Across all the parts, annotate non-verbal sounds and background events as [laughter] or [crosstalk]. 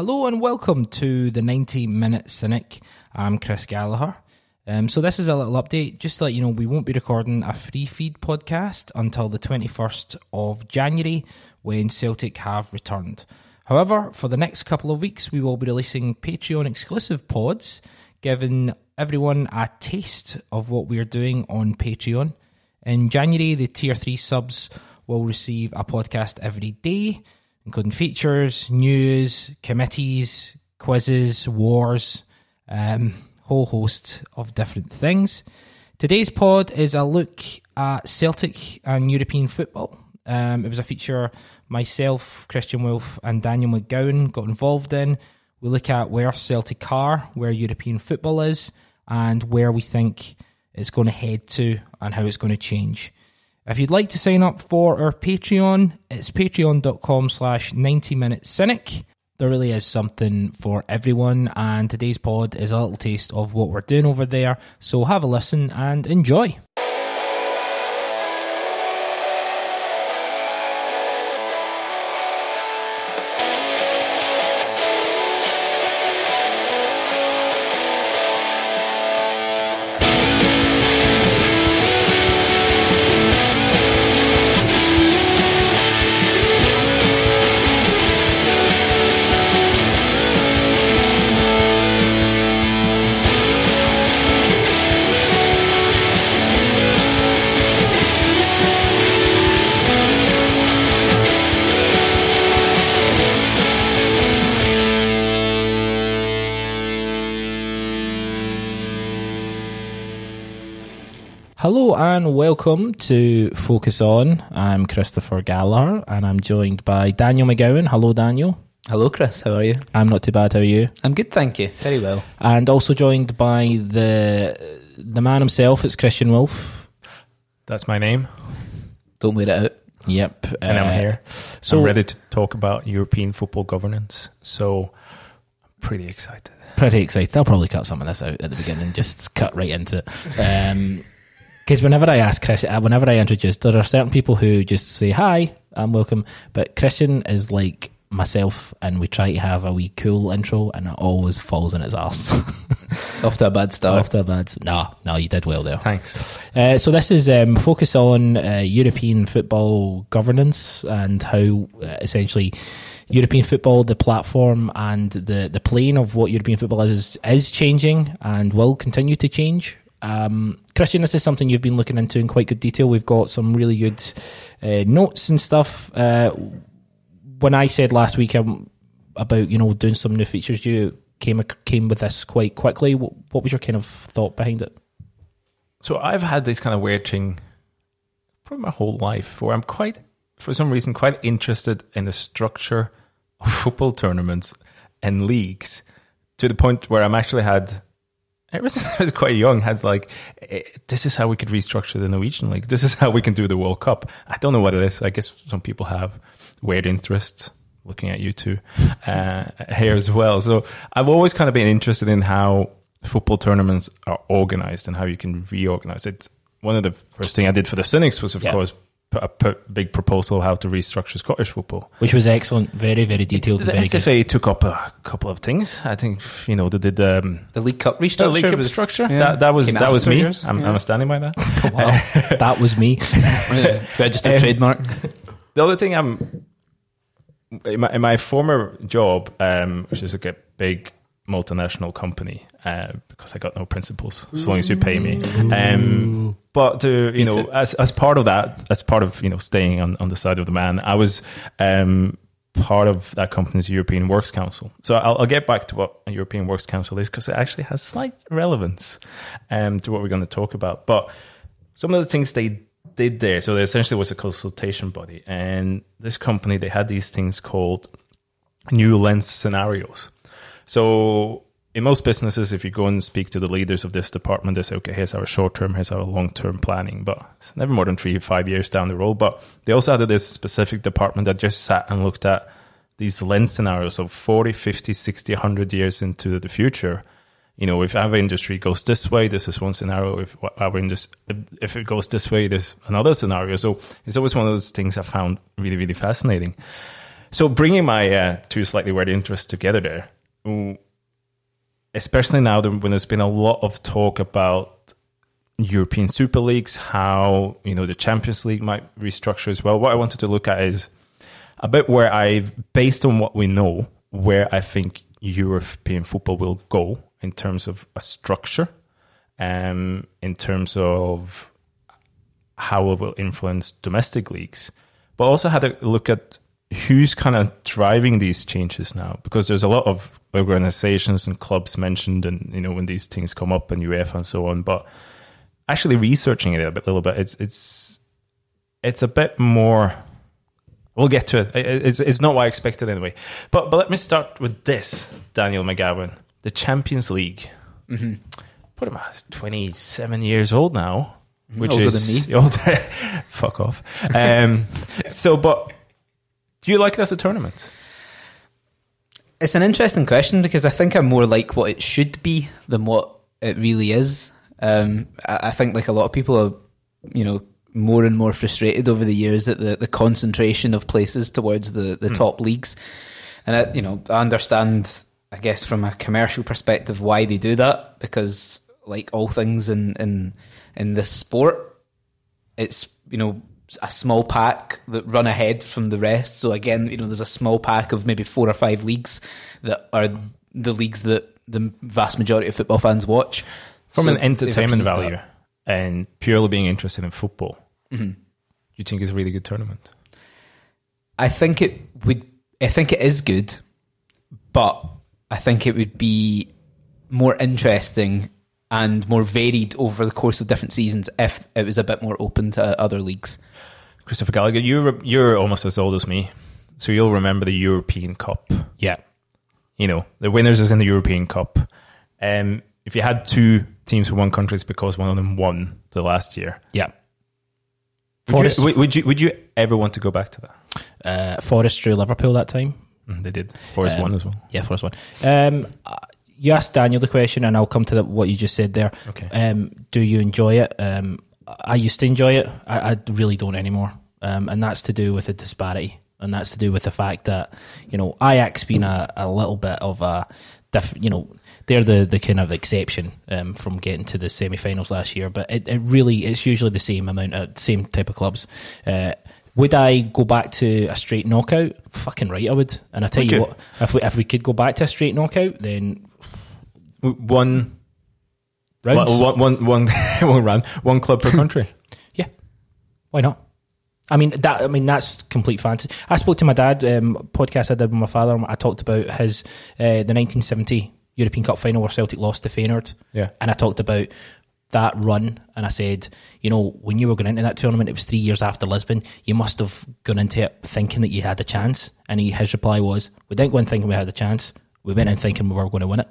Hello and welcome to the 90 Minute Cynic. I'm Chris Gallagher. Um, so, this is a little update just to let you know we won't be recording a free feed podcast until the 21st of January when Celtic have returned. However, for the next couple of weeks, we will be releasing Patreon exclusive pods, giving everyone a taste of what we are doing on Patreon. In January, the tier 3 subs will receive a podcast every day including features, news, committees, quizzes, wars, um, whole host of different things. Today's pod is a look at Celtic and European football. Um, it was a feature myself, Christian Wulff, and Daniel McGowan got involved in. We look at where Celtic are, where European football is, and where we think it's going to head to and how it's going to change. If you'd like to sign up for our Patreon, it's patreon.com slash 90 minute cynic. There really is something for everyone, and today's pod is a little taste of what we're doing over there. So have a listen and enjoy. Hello and welcome to Focus On. I'm Christopher Gallagher and I'm joined by Daniel McGowan. Hello, Daniel. Hello, Chris. How are you? I'm not too bad. How are you? I'm good, thank you. Very well. And also joined by the the man himself. It's Christian Wulff. That's my name, Don't wear it out. Yep, and uh, I'm here. So I'm ready to talk about European football governance. So I'm pretty excited. pretty excited. I'll probably cut some of this out at the beginning, just cut right into it. Because whenever I ask Chris, uh, whenever I introduce, there are certain people who just say hi, I'm welcome. But Christian is like myself, and we try to have a wee cool intro, and it always falls in its ass. [laughs] Off to a bad start. After bad, no, no, you did well there. Thanks. Uh, so this is um, focus on uh, European football governance and how uh, essentially European football, the platform and the the plane of what European football is is changing and will continue to change. Um, Christian, this is something you've been looking into in quite good detail. We've got some really good uh, notes and stuff. Uh, when I said last week um, about you know doing some new features, you came came with this quite quickly. What, what was your kind of thought behind it? So I've had this kind of weird thing for my whole life where I'm quite, for some reason, quite interested in the structure of [laughs] football tournaments and leagues to the point where I'm actually had, ever since I was quite young, had like, eh, this is how we could restructure the Norwegian league. This is how we can do the World Cup. I don't know what it is. I guess some people have weird interests. Looking at you two uh, here as well. So I've always kind of been interested in how football tournaments are organized and how you can reorganize it. One of the first thing I did for the Cynics was, of Yeah. course, put a put big proposal of how to restructure Scottish football. Which was excellent, very very detailed, The very good. SFA took up a couple of things. I think you know they did um, The League Cup the league cup was- structure. yeah, That that was came that was me. yours. I'm, Yeah. I'm standing by that. [laughs] Wow, [laughs] that was me. Yeah, Registered Um, trademark. [laughs] The other thing I'm in my, in my former job, um, which is like a big multinational company, uh, because I got no principles as long as you pay me. Um, but to you know, as as part of that, as part of you know staying on, on the side of the man, I was um, part of that company's European Works Council. So I'll, I'll get back to what a European Works Council is because it actually has slight relevance um, to what we're going to talk about. But some of the things they did there, so there essentially was a consultation body, and this company they had these things called new lens scenarios. So in most businesses, if you go and speak to the leaders of this department, they say, okay, here's our short term, here's our long term planning, but it's never more than three or five years down the road. But they also had this specific department that just sat and looked at these lens scenarios of 40, 50, 60, 100 years into the future. You know, if our industry goes this way, this is one scenario. If our industry, if it goes this way, there's another scenario. So it's always one of those things I found really, really fascinating. So bringing my uh, two slightly weird interests together there, especially now when there's been a lot of talk about European Super Leagues, how you know the Champions League might restructure as well. What I wanted to look at is a bit where I, based on what we know, where I think European football will go in terms of a structure, um, in terms of how it will influence domestic leagues, but also had a look at who's kind of driving these changes now because there's a lot of organizations and clubs mentioned and you know when these things come up and UEFA and so on but actually researching it a bit, a little bit it's it's it's a bit more we'll get to it. It's, it's not what I expected anyway. But but let me start with this Daniel McGowan the Champions League. Mm-hmm. put him at 27 years old now which Older is than me. [laughs] older fuck off. Um, so but do you like it as a tournament It's an interesting question because I think I'm more like what it should be than what it really is. Um, I, I think like a lot of people are, you know, more and more frustrated over the years at the, the concentration of places towards the, the top leagues. And, I, you know, I understand, I guess, from a commercial perspective, why they do that because, like all things in, in, in this sport, it's you know a small pack that run ahead from the rest. So again, you know, there's a small pack of maybe four or five leagues that are the leagues that the vast majority of football fans watch. from So an entertainment value and purely being interested in football Mm-hmm. do you think it's a really good tournament I think it would. I think it is good, but I think it would be more interesting and more varied over the course of different seasons if it was a bit more open to other leagues. Christopher Gallagher you're you're almost as old as me so you'll remember the European Cup Yeah. you know the winners is in the European Cup um, if you had two teams from one country it's because one of them won the last year Yeah. would Forest- you, would, would you would you ever want to go back to that Uh, Forest drew Liverpool that time. Mm, they did Forest Um, won as well Yeah, first won. Um, uh, you asked Daniel the question, and I'll come to the, what you just said there. Okay. Um, do you enjoy it? Um, I used to enjoy it. I, I really don't anymore, um, and that's to do with the disparity, and that's to do with the fact that you know Ajax being a, a little bit of a, diff, you know, they're the the kind of exception um, from getting to the semi-finals last year, but it, it really it's usually the same amount of same type of clubs. Uh, would I go back to a straight knockout? Fucking right, I would. And I tell you, you? what, if we if we could go back to a straight knockout, then one rounds. one, one, one, [laughs] one round one club per country [laughs] Yeah, why not? I mean that. I mean that's complete fantasy. I spoke to my dad. Um, podcast I did with my father. I talked about his uh, the 1970 European Cup final where Celtic lost to Feyenoord. Yeah. and I talked about that run, and I said, you know, when you were going into that tournament, it was three years after Lisbon. You must have gone into it thinking that you had a chance. And he, his reply was, "We didn't go in thinking we had a chance. We went in thinking we were going to win it.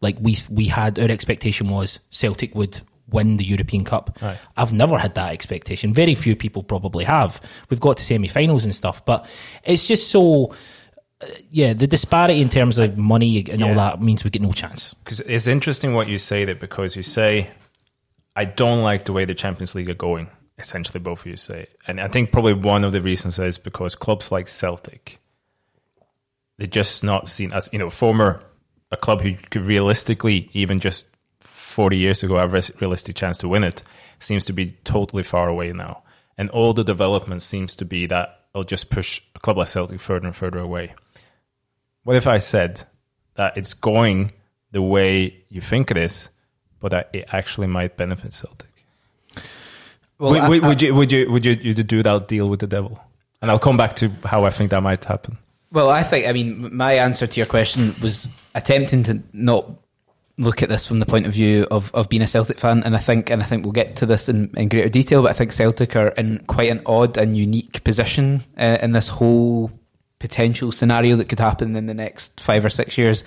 Like we we had our expectation was Celtic would." Win the European Cup. Right. I've never had that expectation. Very few people probably have. We've got to semi-finals and stuff, but it's just so. uh, yeah, the disparity in terms of money and all that means we get no chance. because it's interesting what you say that because you say I don't like the way the Champions League are going. Essentially, both of you say, and I think probably one of the reasons is because clubs like Celtic, they're just not seen as you know former a club who could realistically even just forty years ago have a realistic chance to win it seems to be totally far away now, and all the development seems to be that it'll just push a club like Celtic further and further away. What if I said that it's going the way you think it is, but that it actually might benefit Celtic? Well, would, I- I- would you would you would you, you do that deal with the devil? And I'll come back to how I think that might happen. Well, I think, I mean, my answer to your question was attempting to not look at this from the point of view of, of being a Celtic fan. And I think, and I think we'll get to this in, in greater detail, but I think Celtic are in quite an odd and unique position uh, in this whole potential scenario that could happen in the next five or six years.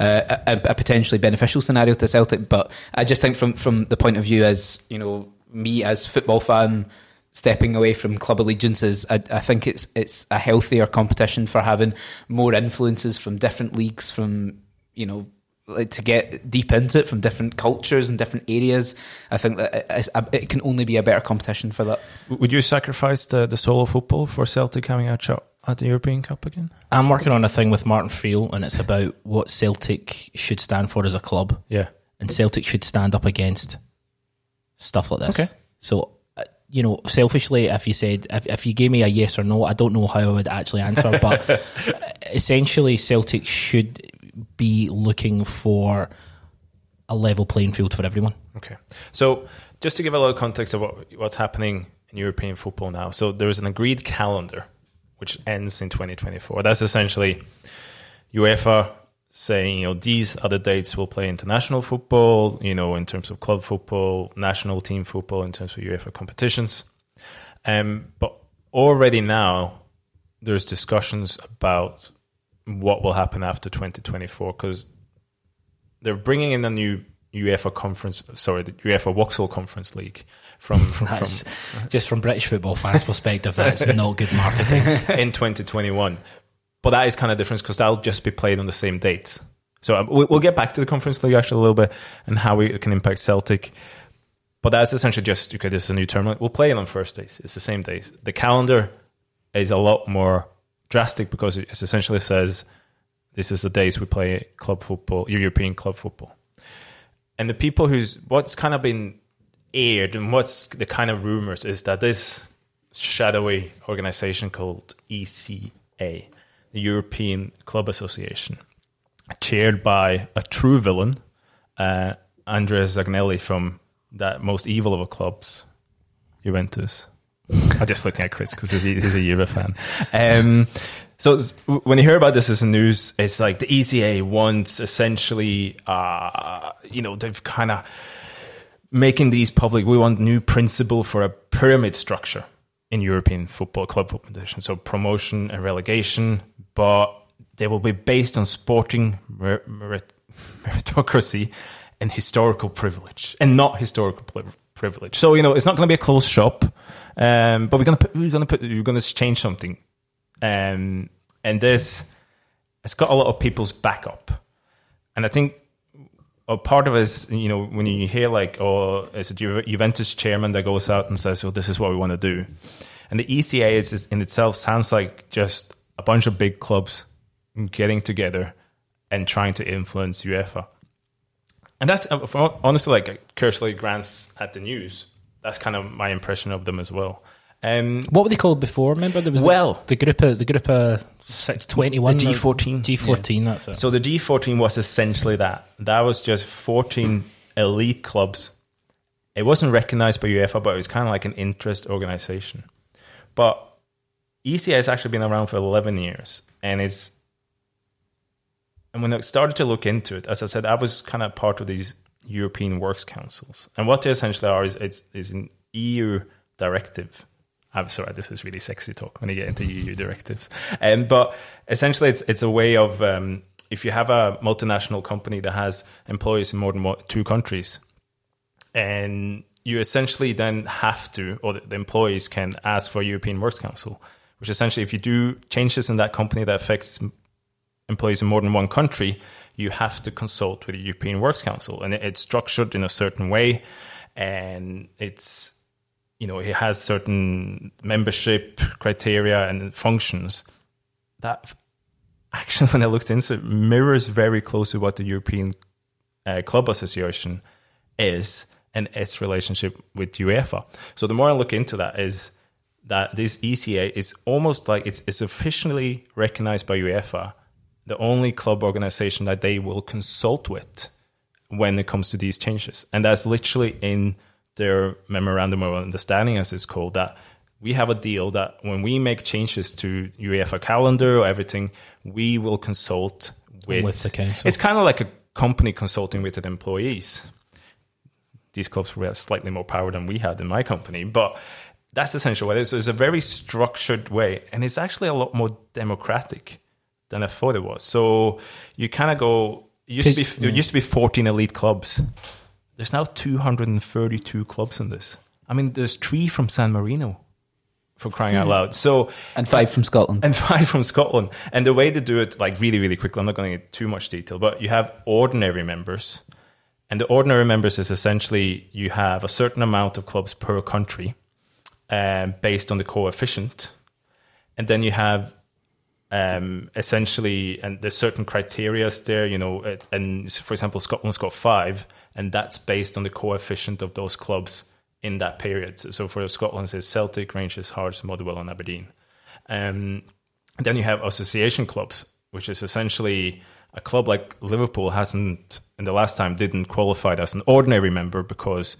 Uh, a, a potentially beneficial scenario to Celtic, but I just think from from the point of view as you know me as football fan stepping away from club allegiances, I, I think it's it's a healthier competition for having more influences from different leagues, from you know like to get deep into it from different cultures and different areas. I think that it- it can only be a better competition for that. Would you sacrifice the, the solo football for Celtic having a, cho- at the European Cup again? I'm working on a thing with Martin Friel, and it's about what Celtic should stand for as a club, Yeah. and Celtic should stand up against stuff like this. Okay. So, you know, selfishly, if you said if if you gave me a yes or no, I don't know how I would actually answer, [laughs] but essentially, Celtic should be looking for a level playing field for everyone. Okay. So just to give a little context of what, what's happening in European football now. So there is an agreed calendar which ends in 2024. That's essentially UEFA saying, you know, these are the dates we'll play international football, you know, in terms of club football, national team football, in terms of UEFA competitions. Um, but already now, there's discussions about what will happen after 2024 because they're bringing in a new UEFA conference, sorry, the UEFA Vauxhall Conference League from, [laughs] from, from just from British football fans' perspective. That's [laughs] not good marketing. in 2021. But that is kind of different because that'll just be played on the same dates. So um, we- we'll get back to the Conference League actually a little bit and how it can impact Celtic. But that's essentially just okay. This is a new tournament. We'll play it on first days. It's the same days. The calendar is a lot more drastic because it essentially says this is the days we play club football, European club football. And the people who's what's kind of been aired and what's the kind of rumors is that this shadowy organization called ECA, European Club Association, chaired by a true villain, uh, Andrea Agnelli from that most evil of all clubs, Juventus. I'm just looking at Chris because he's, a Juve fan. Um, so when you hear about this as news, it's like the ECA wants essentially, uh, you know, they've kind of making these public. We want new principle for a pyramid structure in European football club competition. So promotion and relegation, but they will be based on sporting merit- meritocracy and historical privilege, and not historical privilege. So you know, it's not going to be a closed shop, um, but we're going to put, we're going to put we're going to change something, um, and this it's got a lot of people's backup, and I think a part of it is, you know, when you hear like, oh, it's a Ju- Juventus chairman that goes out and says, oh, this is what we want to do. And the ECA is, is in itself sounds like just a bunch of big clubs getting together and trying to influence UEFA. And that's uh, honestly like Kersley grants at the news. That's kind of my impression of them as well. Um, What were they called before? Remember there was Well- the, the group of the group of 21 The G14. G fourteen. That's it. So the G14 was essentially that. That was just 14 elite clubs. It wasn't recognized by UEFA, but it was kind of like an interest organization. But ECA has actually been around for 11 years, and it's and when I started to look into it, as I said, I was kind of part of these European Works Councils, and what they essentially are is it's is an EU directive. I'm sorry, this is really sexy talk when you get into EU directives. Um, but essentially, it's it's a way of um, if you have a multinational company that has employees in more than two countries, and you essentially then have to, or the employees can ask for European Works Council, which essentially, if you do changes in that company that affects employees in more than one country, you have to consult with the European Works Council, and it's structured in a certain way, and it's you know it has certain membership criteria and functions that actually, [laughs] when I looked into it, mirrors very closely what the European uh, Club Association is and its relationship with UEFA. So the more I look into that, is that this ECA is almost like it's, it's officially recognized by UEFA, the only club organization that they will consult with when it comes to these changes. And that's literally in their memorandum of understanding, as it's called, that we have a deal that when we make changes to UEFA calendar or everything, we will consult with, With the council. It's kind of like a company consulting with the employees. These clubs will have slightly more power than we had in my company, but that's essentially what it is. It's a very structured way, and it's actually a lot more democratic than I thought it was. So you kind of go. It used to be Cause- used to be fourteen elite clubs. There's now two hundred and thirty-two clubs in this. I mean, there's three from San Marino, for crying out loud. So and five from Scotland. and five from Scotland. And the way to do it, like really, really quickly, I'm not going to get too much detail, but you have ordinary members. And the ordinary members is essentially you have a certain amount of clubs per country um, based on the coefficient. And then you have um, essentially, and there's certain criteria there, you know, it, and for example, Scotland's got five, and that's based on the coefficient of those clubs in that period. So, for Scotland, it's Celtic, Rangers, Hearts, Motherwell, and Aberdeen. Um, then you have association clubs, which is essentially a club like Liverpool hasn't, in the last time, didn't qualify as an ordinary member because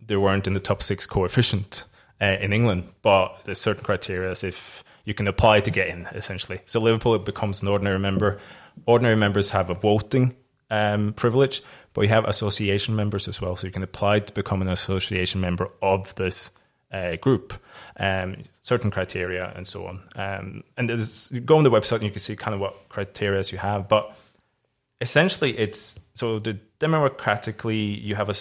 they weren't in the top six coefficient uh, in England. But there's certain criteria as if you can apply to get in, essentially. So Liverpool becomes an ordinary member. Ordinary members have a voting um, privilege, but you have association members as well. So you can apply to become an association member of this uh, group, um, certain criteria and so on. Um, and you go on the website and you can see kind of what criteria you have. But essentially, it's so the democratically you have a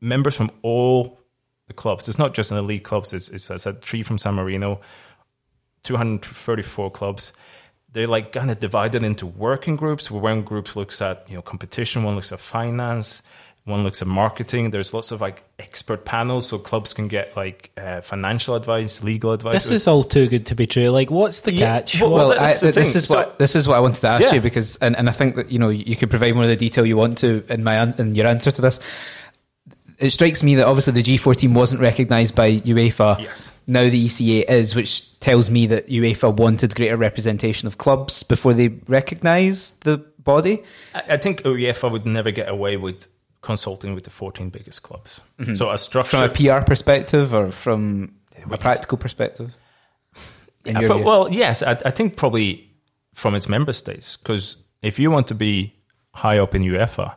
members from all the clubs. It's not just an elite clubs. It's, it's I said three from San Marino, 234 clubs. They're like kind of divided into working groups where one group looks at, you know, competition, one looks at finance, one looks at marketing. There's lots of like expert panels so clubs can get like uh, financial advice, legal advice. This is all too good to be true. Like, what's the yeah, catch? Well, well I, this is so, what this is what I wanted to ask yeah. you because, and, and I think that you know you could provide more of the detail you want to in my in your answer to this it strikes me that obviously the G14 wasn't recognised by UEFA. Yes. Now the ECA is, which tells me that UEFA wanted greater representation of clubs before they recognised the body. I, I think UEFA would never get away with consulting with the 14 biggest clubs. Mm-hmm. So a structure from a PR perspective or from a practical perspective. Yeah, but, well, yes, I, I think probably from its member states because if you want to be high up in UEFA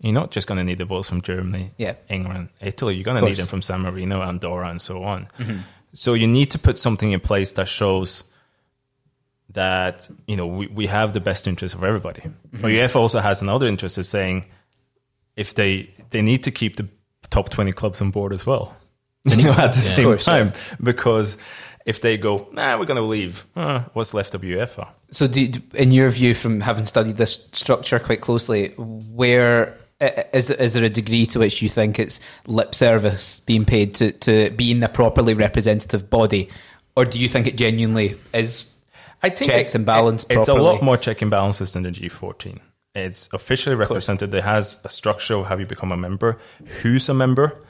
you're not just going to need the votes from Germany, yeah. England, Italy. You're going to need them from San Marino, Andorra, and so on. Mm-hmm. So you need to put something in place that shows that you know we, we have the best interest of everybody. Mm-hmm. But UEFA also has another interest in saying if they they need to keep the top twenty clubs on board as well. [laughs] you know, at the yeah, same course, time, yeah. because if they go, nah, we're going to leave, uh, what's left of UEFA? So, do, in your view, from having studied this structure quite closely, where is is there a degree to which you think it's lip service being paid to to being a properly representative body, or do you think it genuinely is? I think checks and balance. It, it's a lot more check and balances than the G14. It's officially represented. It has a structure of how you become a member, who's a member.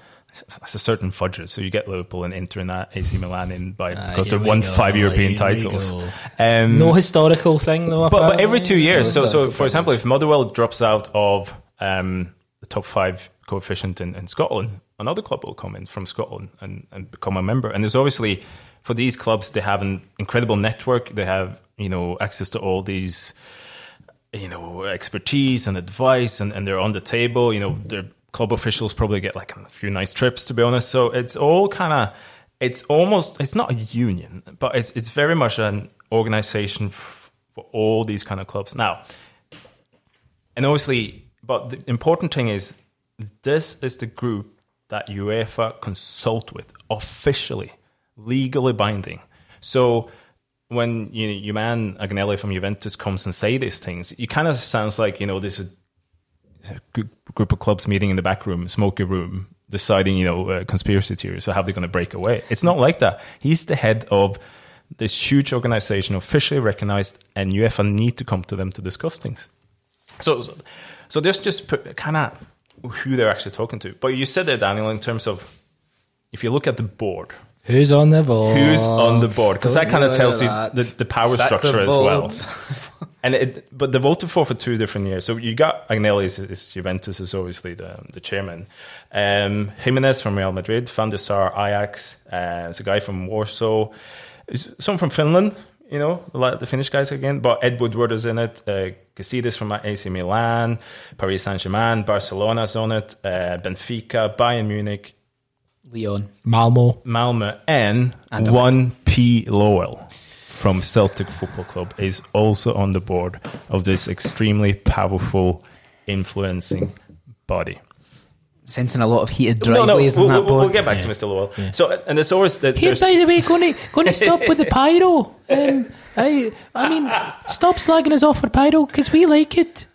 It's a certain fudges. So you get Liverpool and Inter and AC Milan in by uh, because they've won go, five European titles. Um, no historical thing though. But, but every two years. No so so for example, if Motherwell drops out of um, the top five coefficient in, in, Scotland, another club will come in from Scotland and, and become a member. And there's obviously for these clubs, they have an incredible network. They have you know access to all these you know expertise and advice, and, and they're on the table. You know, their club officials probably get like a few nice trips, to be honest. So it's all kind of it's almost it's not a union, but it's it's very much an organization f- for all these kind of clubs now. And obviously, but the important thing is, this is the group that UEFA consult with officially, legally binding. So when you know, your man Agnelli from Juventus comes and say these things, it kind of sounds like you know this is a group of clubs meeting in the back room, smoky room, deciding you know uh, conspiracy theories. So how they're going to break away? It's not like that. He's the head of this huge organization, officially recognized, and UEFA need to come to them to discuss things. So, so so this just kind of who they're actually talking to. But you said there, Daniel, in terms of if you look at the board, who's on the board? Who's on the board? Because that kind of tells you the, the power Sack structure as well. [laughs] and it, but they voted for for two different years. So you got Agnelli is, is Juventus is obviously the the chairman. Um, Jimenez from Real Madrid, Van der Sar Ajax, uh, there's a guy from Warsaw, someone from Finland you know, like the Finnish guys again. But Ed Woodward is in it. Uh, Gazidis from AC Milan, Paris Saint Germain, Barcelona's on it, uh, Benfica, Bayern Munich, Lyon, Malmo, Malmo, and, and one P Lawwell from Celtic Football Club is also on the board of this extremely powerful, influencing body sensing a lot of heated driveways no, no, we'll, that board. We'll get back yeah. to Mr. Lawwell. Yeah. So, and the source. there's, Here, by the way, going to going to stop with the pyro. Um, I I mean, stop slagging us off for pyro because we like it.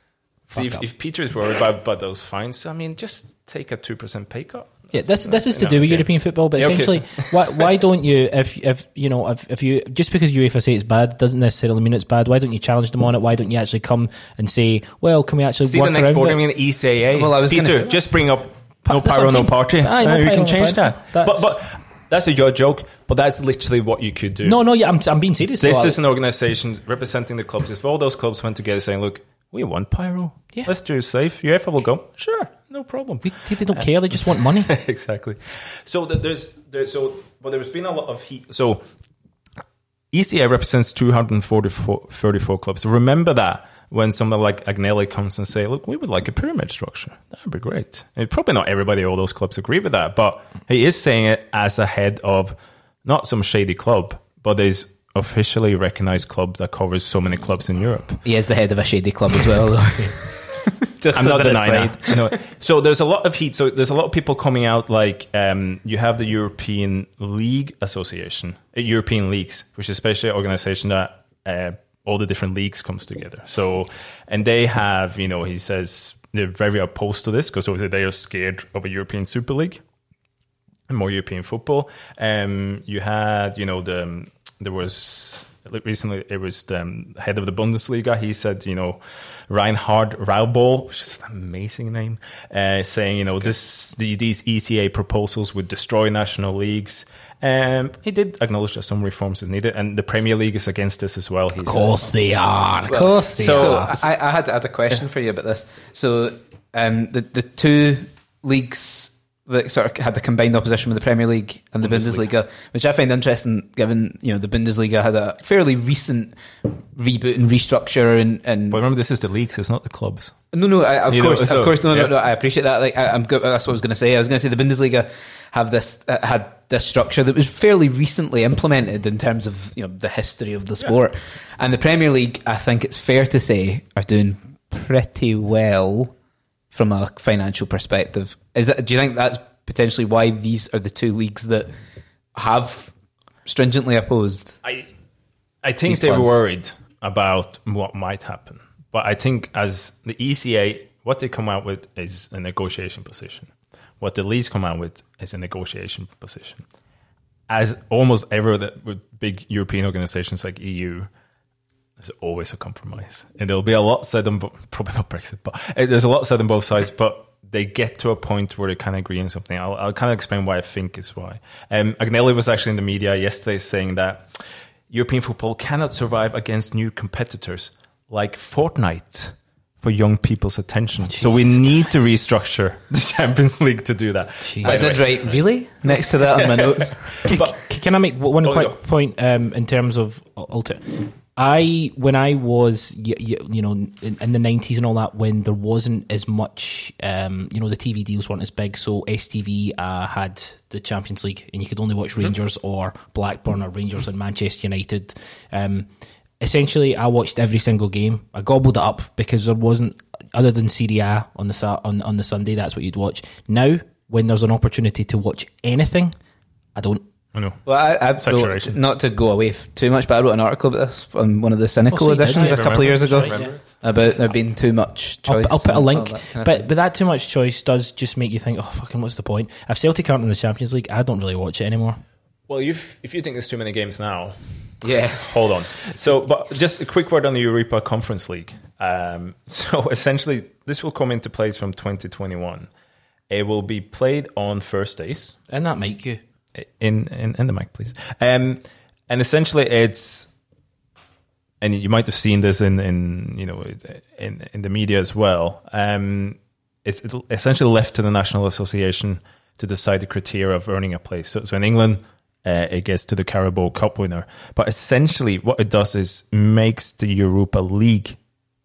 if, if, Peter is worried about, about those fines, I mean, just take a two percent pay cut. Yeah, this this is to yeah, do with okay. European football, but Yeah, okay. essentially, why why don't you if if you know if, if you just because UEFA say it's bad doesn't necessarily mean it's bad. Why don't you challenge them on it? Why don't you actually come and say, well, can we actually See work the next board it? game in ECAA. Well, I was Peter, say- just bring up no pyro, no party. Aye, no Uh, you can change that. But but that's a your joke. But that's literally what you could do. No, no, yeah, I'm I'm being serious. This though. is an organization representing the clubs. If all those clubs went together saying, look, we want pyro. Yeah. Let's do it safe. UEFA will go, sure, no problem. We- they don't care. They just want money. [laughs] exactly. So th- there's, there's so but there's been a lot of heat. So ECA represents 244 34 clubs. Remember that when someone like Agnelli comes and say, "Look, we would like a pyramid structure." That'd be great. And probably not everybody, all those clubs agree with that, but he is saying it as a head of not some shady club, but there's officially recognized club that covers so many clubs in Europe. He is the head of a shady club as well. Just [laughs] I'm not denying aside. that. No. So there's a lot of heat. So there's a lot of people coming out. Like um, you have the European League Association, uh, European leagues, which is basically an organization that uh, all the different leagues comes together. So and they have, you know, he says they're very opposed to this because obviously they are scared of a European Super League and more European football. Um, you had, you know, the there was recently it was the um, head of the Bundesliga. He said, you know, Reinhard Rauball, which is an amazing name, uh, saying, you know, this the, these ECA proposals would destroy national leagues. Um, he did acknowledge that some reforms is needed, and the Premier League is against this as well. He Of course they are. Of Well, course they so are. I, I had, I had a question for you about this. So um, the the two leagues that sort of had the combined opposition with the Premier League and the Bundesliga, which I find interesting, given you know the Bundesliga had a fairly recent reboot and restructure and and But remember, this is the leagues; it's not the clubs. no, no, I, of You know, course, so- of course, no, no, yeah. no, I appreciate that. Like, I, I'm. That's what I was going to say. I was going to say the Bundesliga have this uh, had this structure that was fairly recently implemented in terms of you know the history of the sport, and the Premier League. I think it's fair to say are doing pretty well from a financial perspective. Is that? Do you think that's potentially why these are the two leagues that have stringently opposed? I I think they were worried about what might happen. But I think as the ECA, what they come out with is a negotiation position. What the leagues come out with is a negotiation position. As almost ever with big European organizations like EU, there's always a compromise. And there'll be a lot said on, [laughs] probably not Brexit, but uh, there's a lot said on both sides, but they get to a point where they kind of agree on something. I'll, I'll kind of explain why I think is why. Um, Agnelli was actually in the media yesterday saying that European football cannot survive against new competitors like Fortnite for young people's attention. so we need to restructure the [laughs] Champions League to do that. I did write really next to that on my notes. C- [laughs] But- can I make w- one Oh, quick go. point um, in terms of alter? I when I was y- y- you know in, in the nineties and all that when there wasn't as much um, you know the TV deals weren't as big so STV uh, had the Champions League and you could only watch Rangers or Blackburn or Rangers and Manchester United. Um, essentially, I watched every single game. I gobbled it up because there wasn't other than Serie A on the on on the Sunday. That's what you'd watch. Now, when there's an opportunity to watch anything, I don't. I know. Well, I, I Saturation. not to go away too much, but I wrote an article about this on one of the cynical Oh, so you did, editions a couple of years ago Remember it? about there being too much I'll, choice. I'll put a link, that kind of but thing. but that too much choice does just make you think, oh fucking, what's the point? If Celtic aren't in the Champions League, I don't really watch it anymore. Well, you've, if you think there's too many games now, yeah, hold on. So, but just a quick word on the Europa Conference League. Um, [laughs] so, essentially, this will come into place from 2021. It will be played on Thursdays And that mic, you. in in, in the mic, please. Um, and essentially, it's and you might have seen this in in you know in in the media as well. Um, it's essentially left to the national association to decide the criteria of earning a place. So, so in England, uh, it gets to the Carabao Cup winner. But essentially, what it does is makes the Europa League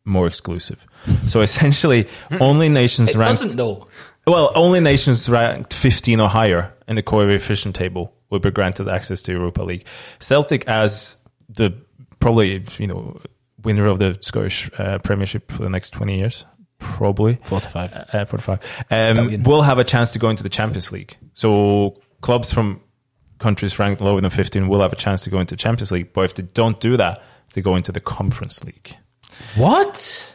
more exclusive. So [laughs] essentially, only nations It ranked doesn't though. well, only nations ranked 15 or higher in the coefficient table will be granted access to Europa League. Celtic, as the probably you know winner of the Scottish uh, Premiership for the next 20 years, probably Forty-five. uh, 45, um, will have a chance to go into the Champions League. So clubs from countries ranked lower than 15 will have a chance to go into Champions League. But if they don't do that, they go into the Conference League. What?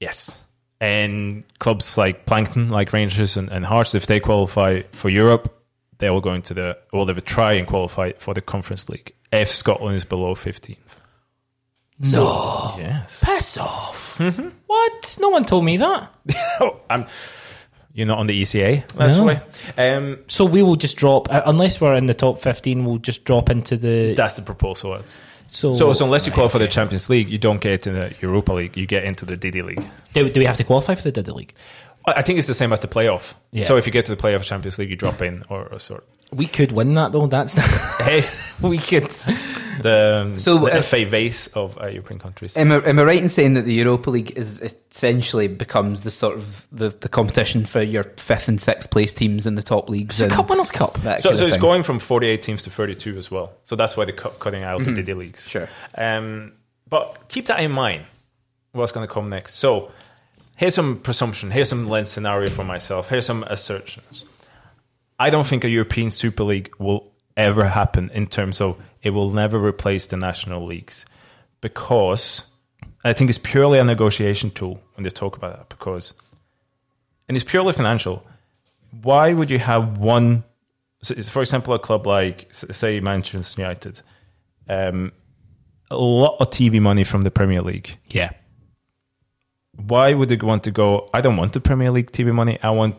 Yes. And clubs like Plankton, like Rangers and, and Hearts, if they qualify for Europe, they will go into the, or they would try and qualify for the Conference League if Scotland is below 15th. No. Yes. Pass off. Mm-hmm. What? No one told me that. [laughs] oh, I'm, you're not on the ECA, that's No. why. Um, So we will just drop, uh, unless we're in the top 15, we'll just drop into the. that's the proposal. It's, so, so, so unless you qualify for the. Champions League, you don't get into the Europa League, you get into the Diddy League. Do, do we have to qualify for the Diddy League? I think it's the same as the playoff. Yeah. So if you get to the playoff Champions League, you drop in or, or sort. We could win that, though. That's [laughs] Hey, [laughs] we could. the, So, the uh, FA base of uh, European countries. Am I, am I right in saying that the Europa League is essentially becomes the sort of the, the competition for your fifth and sixth place teams in the top leagues? It's a Cup Winners' Cup. that so so it's going from 48 teams to 32 as well. So that's why they're cut, cutting out the Diddy leagues. Sure. Um, but keep that in mind. What's going to come next? So here's some presumption. Here's some lens scenario for myself. Here's some assertions. I don't think a European Super League will ever happen in terms of it will never replace the national leagues because I think it's purely a negotiation tool when they talk about that because and it's purely financial. Why would you have one? For example, a club like say Manchester United, um, a lot of TV money from the Premier League. Yeah. Why would they want to go? I don't want the Premier League TV money. I want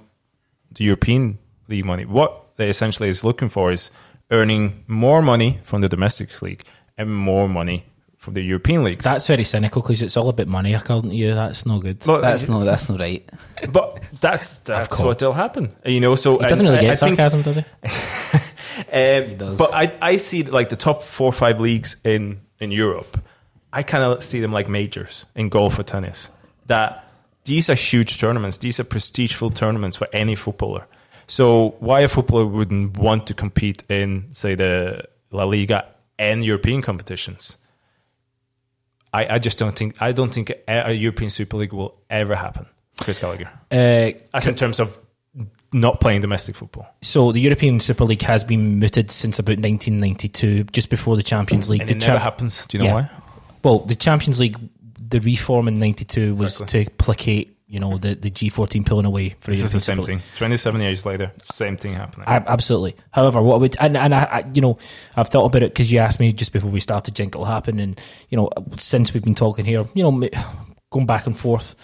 the European League money. What they essentially is looking for is earning more money from the domestic league and more money from the European leagues. That's very cynical because it's all about money, according to you. That's no good. But- That's no, that's not right. [laughs] but that's that's what'll happen. You know, so He doesn't and really get I think- sarcasm, does he? [laughs] Um, does. But I, I see like the top four or five leagues in, in Europe. I kind of see them like majors in golf or tennis. That these are huge tournaments. These are prestigeful tournaments for any footballer. So why a footballer wouldn't want to compete in, say, the La Liga and European competitions? I, I just don't think I don't think a, European Super League will ever happen. Chris Gallagher, Uh, as in terms of not playing domestic football. so the European Super League has been mooted since about 1992, just before the Champions League. And The it never Cha- happens. Do you know Yeah. why? Well, the Champions League, the reform in '92 was Exactly. to placate, you know, the, the G14 pulling away for This is the same thing. Twenty-seven years later, same thing happening. Ab- absolutely. However, what would and and I, I you know I've thought about it because you asked me just before we started. Think it'll happen, and you know since we've been talking here, you know, going back and forth.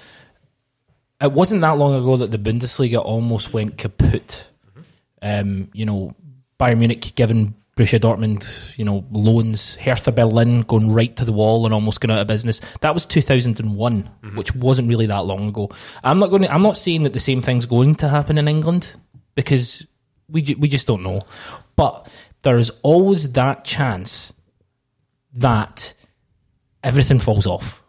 It wasn't that long ago that the Bundesliga almost went kaput. Um, you know, Bayern Munich giving Borussia Dortmund, you know, loans. Hertha Berlin going right to the wall and almost going out of business. That was 2001, mm-hmm. which wasn't really that long ago. I'm not going. To, I'm not saying that the same thing's going to happen in England because we we just don't know. But there is always that chance that everything falls off.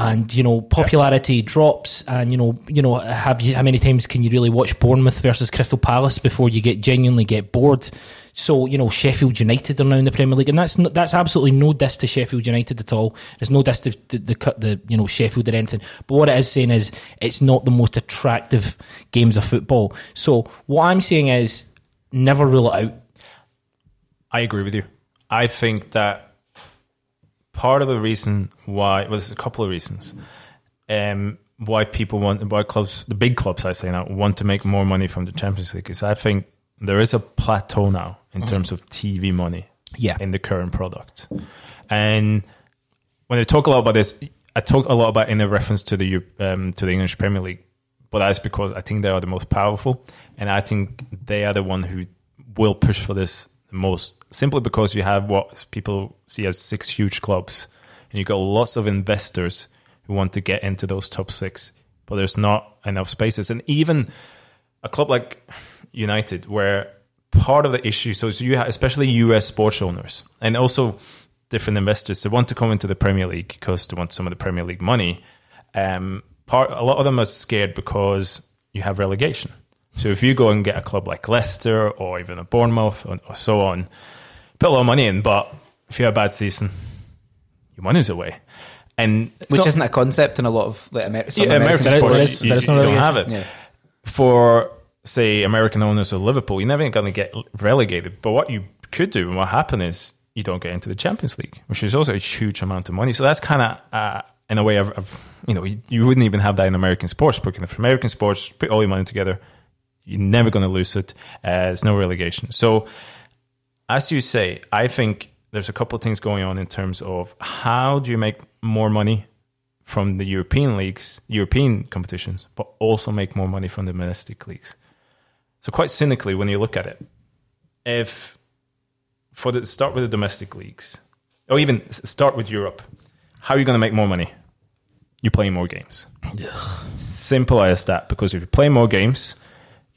And you know popularity drops, and you know you know have you how many times can you really watch Bournemouth versus Crystal Palace before you get genuinely get bored? So you know Sheffield United are now in the Premier League, and that's no, that's absolutely no diss to Sheffield United at all. There's no diss to the, the the you know Sheffield or anything. But what it is saying is it's not the most attractive games of football. So what I'm saying is never rule it out. I agree with you. I think that part of the reason why well, there's a couple of reasons um, why people want why clubs the big clubs I say now want to make more money from the Champions League is I think there is a plateau now in terms of TV money Yeah. in the current product. And when I talk a lot about this, I talk a lot about in a reference to the um, to the English Premier League, but that's because I think they are the most powerful, and I think they are the one who will push for this the most. Simply because you have what people see as six huge clubs, and you've got lots of investors who want to get into those top six, but there's not enough spaces, and even a club like United, where part of the issue, so, you have, especially US sports owners and also different investors, they want to come into the Premier League because they want some of the Premier League money. Um, part, a lot of them are scared because you have relegation. So if you go and get a club like Leicester or even a Bournemouth or, or so on, put a lot of money in, but if you have a bad season, your money's away. And Which not- isn't a concept in a lot of like Amer- yeah, American, American sports, there is- you, there is you no don't have it Yeah. for say American owners of Liverpool, you're never going to get relegated. But what you could do and what happened is you don't get into the Champions League, which is also a huge amount of money. So that's kind of uh, in a way, I've, I've, you know, you, you wouldn't even have that in American sports. Because if American sports, put all your money together, you're never going to lose it. Uh, there's no relegation. So, as you say, I think there's a couple of things going on in terms of how do you make more money from the European leagues, European competitions, but also make more money from the domestic leagues. So, quite cynically, when you look at it, if for the start with the domestic leagues, or even start with Europe, how are you going to make more money? You play more games. Yeah. Simple as that. Because if you play more games,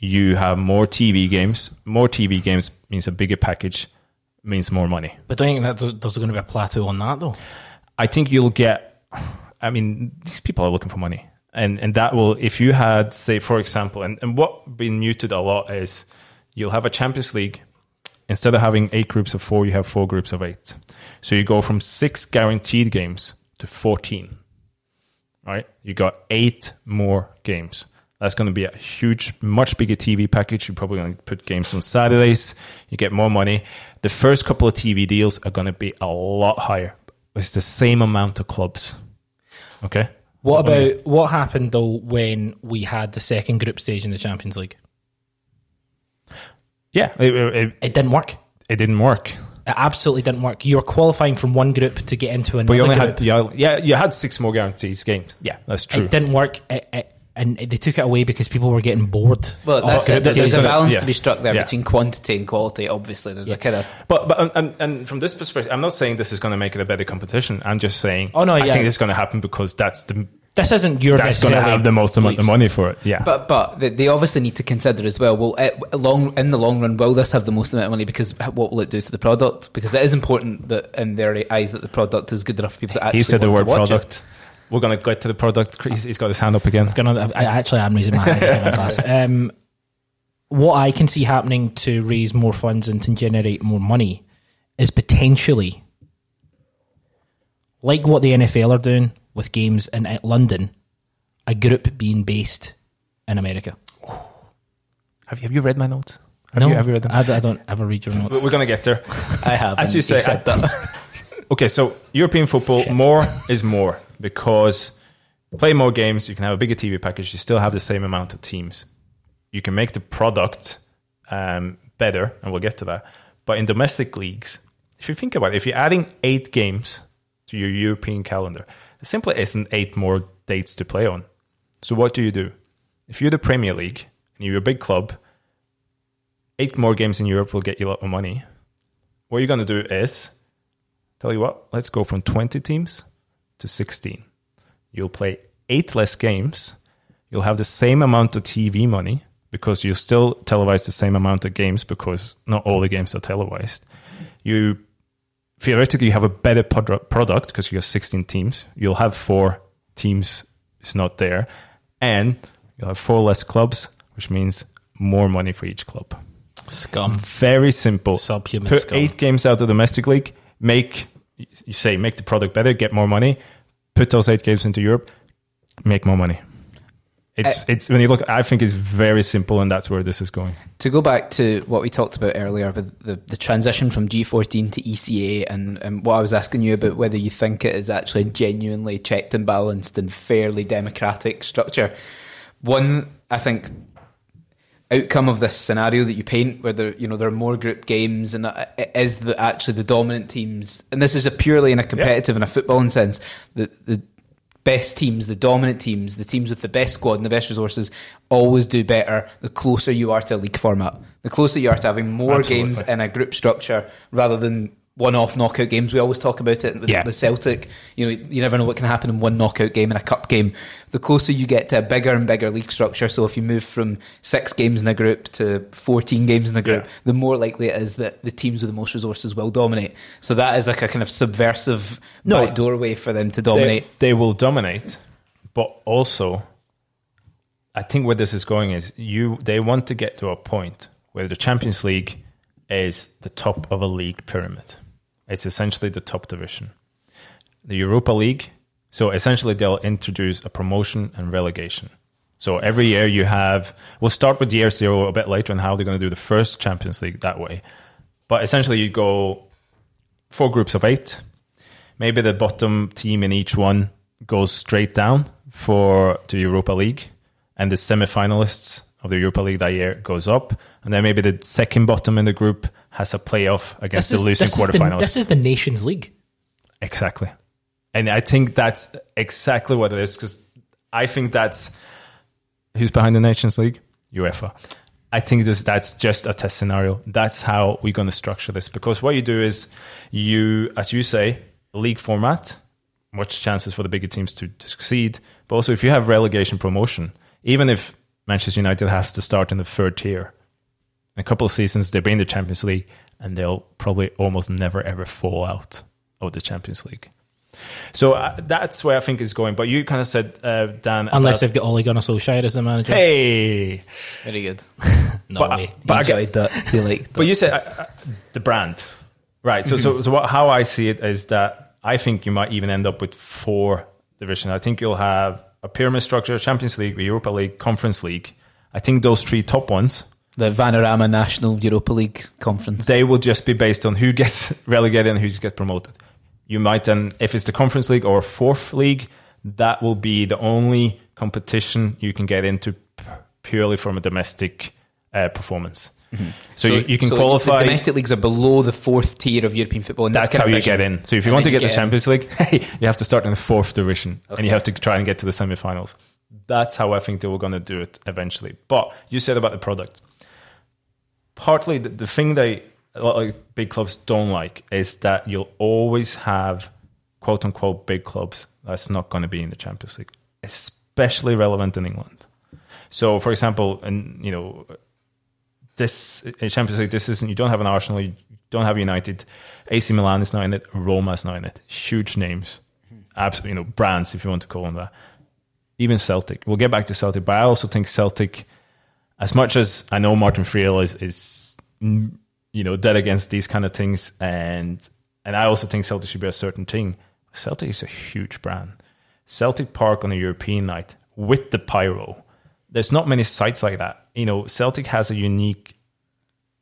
you have more TV games. More TV games means a bigger package, means more money. But don't you think that there's going to be a plateau on that though? I think you'll get. I mean, these people are looking for money, and and that will. If you had, say, for example, and and what been muted a lot is you'll have a Champions League. Instead of having eight groups of four, you have four groups of eight. So you go from six guaranteed games to fourteen. Right? You got eight more games. That's going to be a huge, much bigger TV package. You're probably going to put games on Saturdays. You get more money. The first couple of TV deals are going to be a lot higher. It's the same amount of clubs. Okay. What about what happened though when we had the second group stage in the Champions League? Yeah, it, it, It didn't work. it didn't work. It absolutely didn't work. You were qualifying from one group to get into another But you only group. had yeah, yeah, you had six more guarantees games. Yeah, that's true. It didn't work. It, it, and they took it away because people were getting bored. Well, that's group it. There's, there's a balance yeah. to be struck there Yeah. between quantity and quality. Obviously, there's a kind of But but and, and from this perspective, I'm not saying this is going to make it a better competition. I'm just saying. Oh, no, I yeah. think it's going to happen because that's the This isn't your that's going to have the most amount of money for it. Yeah, But but they, they obviously need to consider as well. Well, it, long in the long run, will this have the most amount of money? Because what will it do to the product? Because it is important that in their eyes that the product is good enough for people to actually. he said the word product. It. We're going to get to the product. He's, he's got his hand up again. Gonna, I actually am raising my hand. in my [laughs] class. Um, what I can see happening to raise more funds and to generate more money is potentially like what the NFL are doing with games in London, a group being based in America. Have you have you read my notes? Have no, you, have you read them? I, I don't ever read your notes. We're going to get there. I have. As you say, said I- that. [laughs] Okay, so European football, more is more because play more games, you can have a bigger TV package, you still have the same amount of teams. You can make the product um, better, and we'll get to that. But in domestic leagues, if you think about it, if you're adding eight games to your European calendar, there simply isn't eight more dates to play on. So what do you do? If you're the Premier League and you're a big club, eight more games in Europe will get you a lot more money. What you're going to do is Tell you what, let's go from 20 teams to 16. You'll play eight less games. You'll have the same amount of TV money because you still televise the same amount of games because not all the games are televised. You theoretically you have a better product because you have 16 teams. You'll have four teams is not there, and you'll have four less clubs, which means more money for each club. Scum. Very simple. Subhuman Put scum. eight games out of the domestic league. Make you say make the product better, get more money. Put those eight games into Europe, make more money. It's Uh, it's when you look. I think it's very simple, and that's where this is going. to go back to what we talked about earlier with the, the transition from G14 to ECA and, and what I was asking you about whether you think it is actually genuinely checked and balanced and fairly democratic structure. One, I think, outcome of this scenario that you paint, where there, you know, there are more group games and uh, is that actually the dominant teams, and this is a purely in a competitive and a footballing sense, the, the best teams, the dominant teams, the teams with the best squad and the best resources always do better the closer you are to a league format. The closer you are to having more Absolutely. games in a group structure rather than one-off knockout games. We always talk about it with Yeah. the Celtic. You know, you never know what can happen in one knockout game in a cup game. The closer you get to a bigger and bigger league structure, so if you move from six games in a group to fourteen games in a group, Yeah. the more likely it is that the teams with the most resources will dominate. So that is like a kind of subversive No. doorway for them to They, dominate. they will dominate, but also, I think where this is going is you. They want to get to a point where the Champions League is the top of a league pyramid. It's essentially the top division. The Europa League. So essentially, they'll introduce a promotion and relegation. So every year you have. We'll start with year zero a bit later on how they're going to do the first Champions League that way. But essentially, you go four groups of eight. Maybe the bottom team in each one goes straight down for to Europa League, and the semi-finalists of the Europa League that year goes up, and then maybe the second bottom in the group has a playoff against the losing this is the, this is the Nations League. Exactly. And I think that's exactly what it is because I think that's who's behind the Nations League? UEFA. I think this that's just a test scenario. That's how we're going to structure this because what you do is you, as you say, league format, much chances for the bigger teams to, to succeed. But also, if you have relegation promotion, even if Manchester United has to start in the third tier, a couple of seasons they'll be in the Champions League and they'll probably almost never ever fall out of the Champions League. So uh, that's where I think it's going. But you kind of said, uh, Dan, Unless about- they've got Ole Gunnar Solskjaer as the manager. hey, Very good. [laughs] no but- way. but I get- Enjoyed that. [laughs] You like But you said uh, uh, the brand, right? So, so, [laughs] so what, how I see it is that I think you might even end up with four divisions. I think you'll have a pyramid structure: Champions League, Europa League, Conference League. I think those three top ones the Vanarama National Europa League Conference. they will just be based on who gets [laughs] relegated and who gets promoted. You might then, if it's the Conference League or fourth league, that will be the only competition you can get into purely from a domestic uh, performance. So, you, you can so qualify. The domestic leagues are below the fourth tier of European football. That's how you get in. So if you And want to get the. Champions League, [laughs] hey, you have to start in the fourth division and you have to try and get to the semi-finals. That's how I think they were going to do it eventually. But you said about the product. Partly the, the thing they a lot of big clubs don't like is that you'll always have quote unquote big clubs that's not going to be in the Champions League, especially relevant in England. So, for example, and you know, this in Champions League, this isn't. You don't have an Arsenal. You don't have United. AC Milan is not in it. Roma is not in it. Huge names, hmm. absolutely, you know, brands if you want to call them that. Even Celtic. We'll get back to Celtic, but I also think Celtic, as much as I know Martin Friel is is mm, you know dead against these kind of things, and and I also think Celtic should be a certain thing. Celtic is a huge brand. Celtic Park on a European night with the pyro. There's not many sites like that. You know, Celtic has a unique,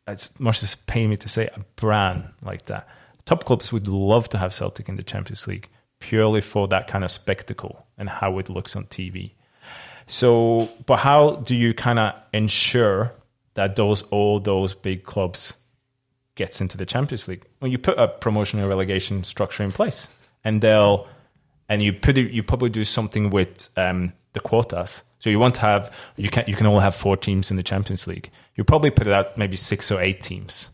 as much as paying me to say, a brand like that. Top clubs would love to have Celtic in the Champions League purely for that kind of spectacle and how it looks on TV. So, but how do you kind of ensure that those all those big clubs gets into the Champions League? Well, you put a promotion and relegation structure in place, and they'll and you put it, you probably do something with um, the quotas. So you want to have you can you can only have four teams in the Champions League. You probably put it out maybe six or eight teams.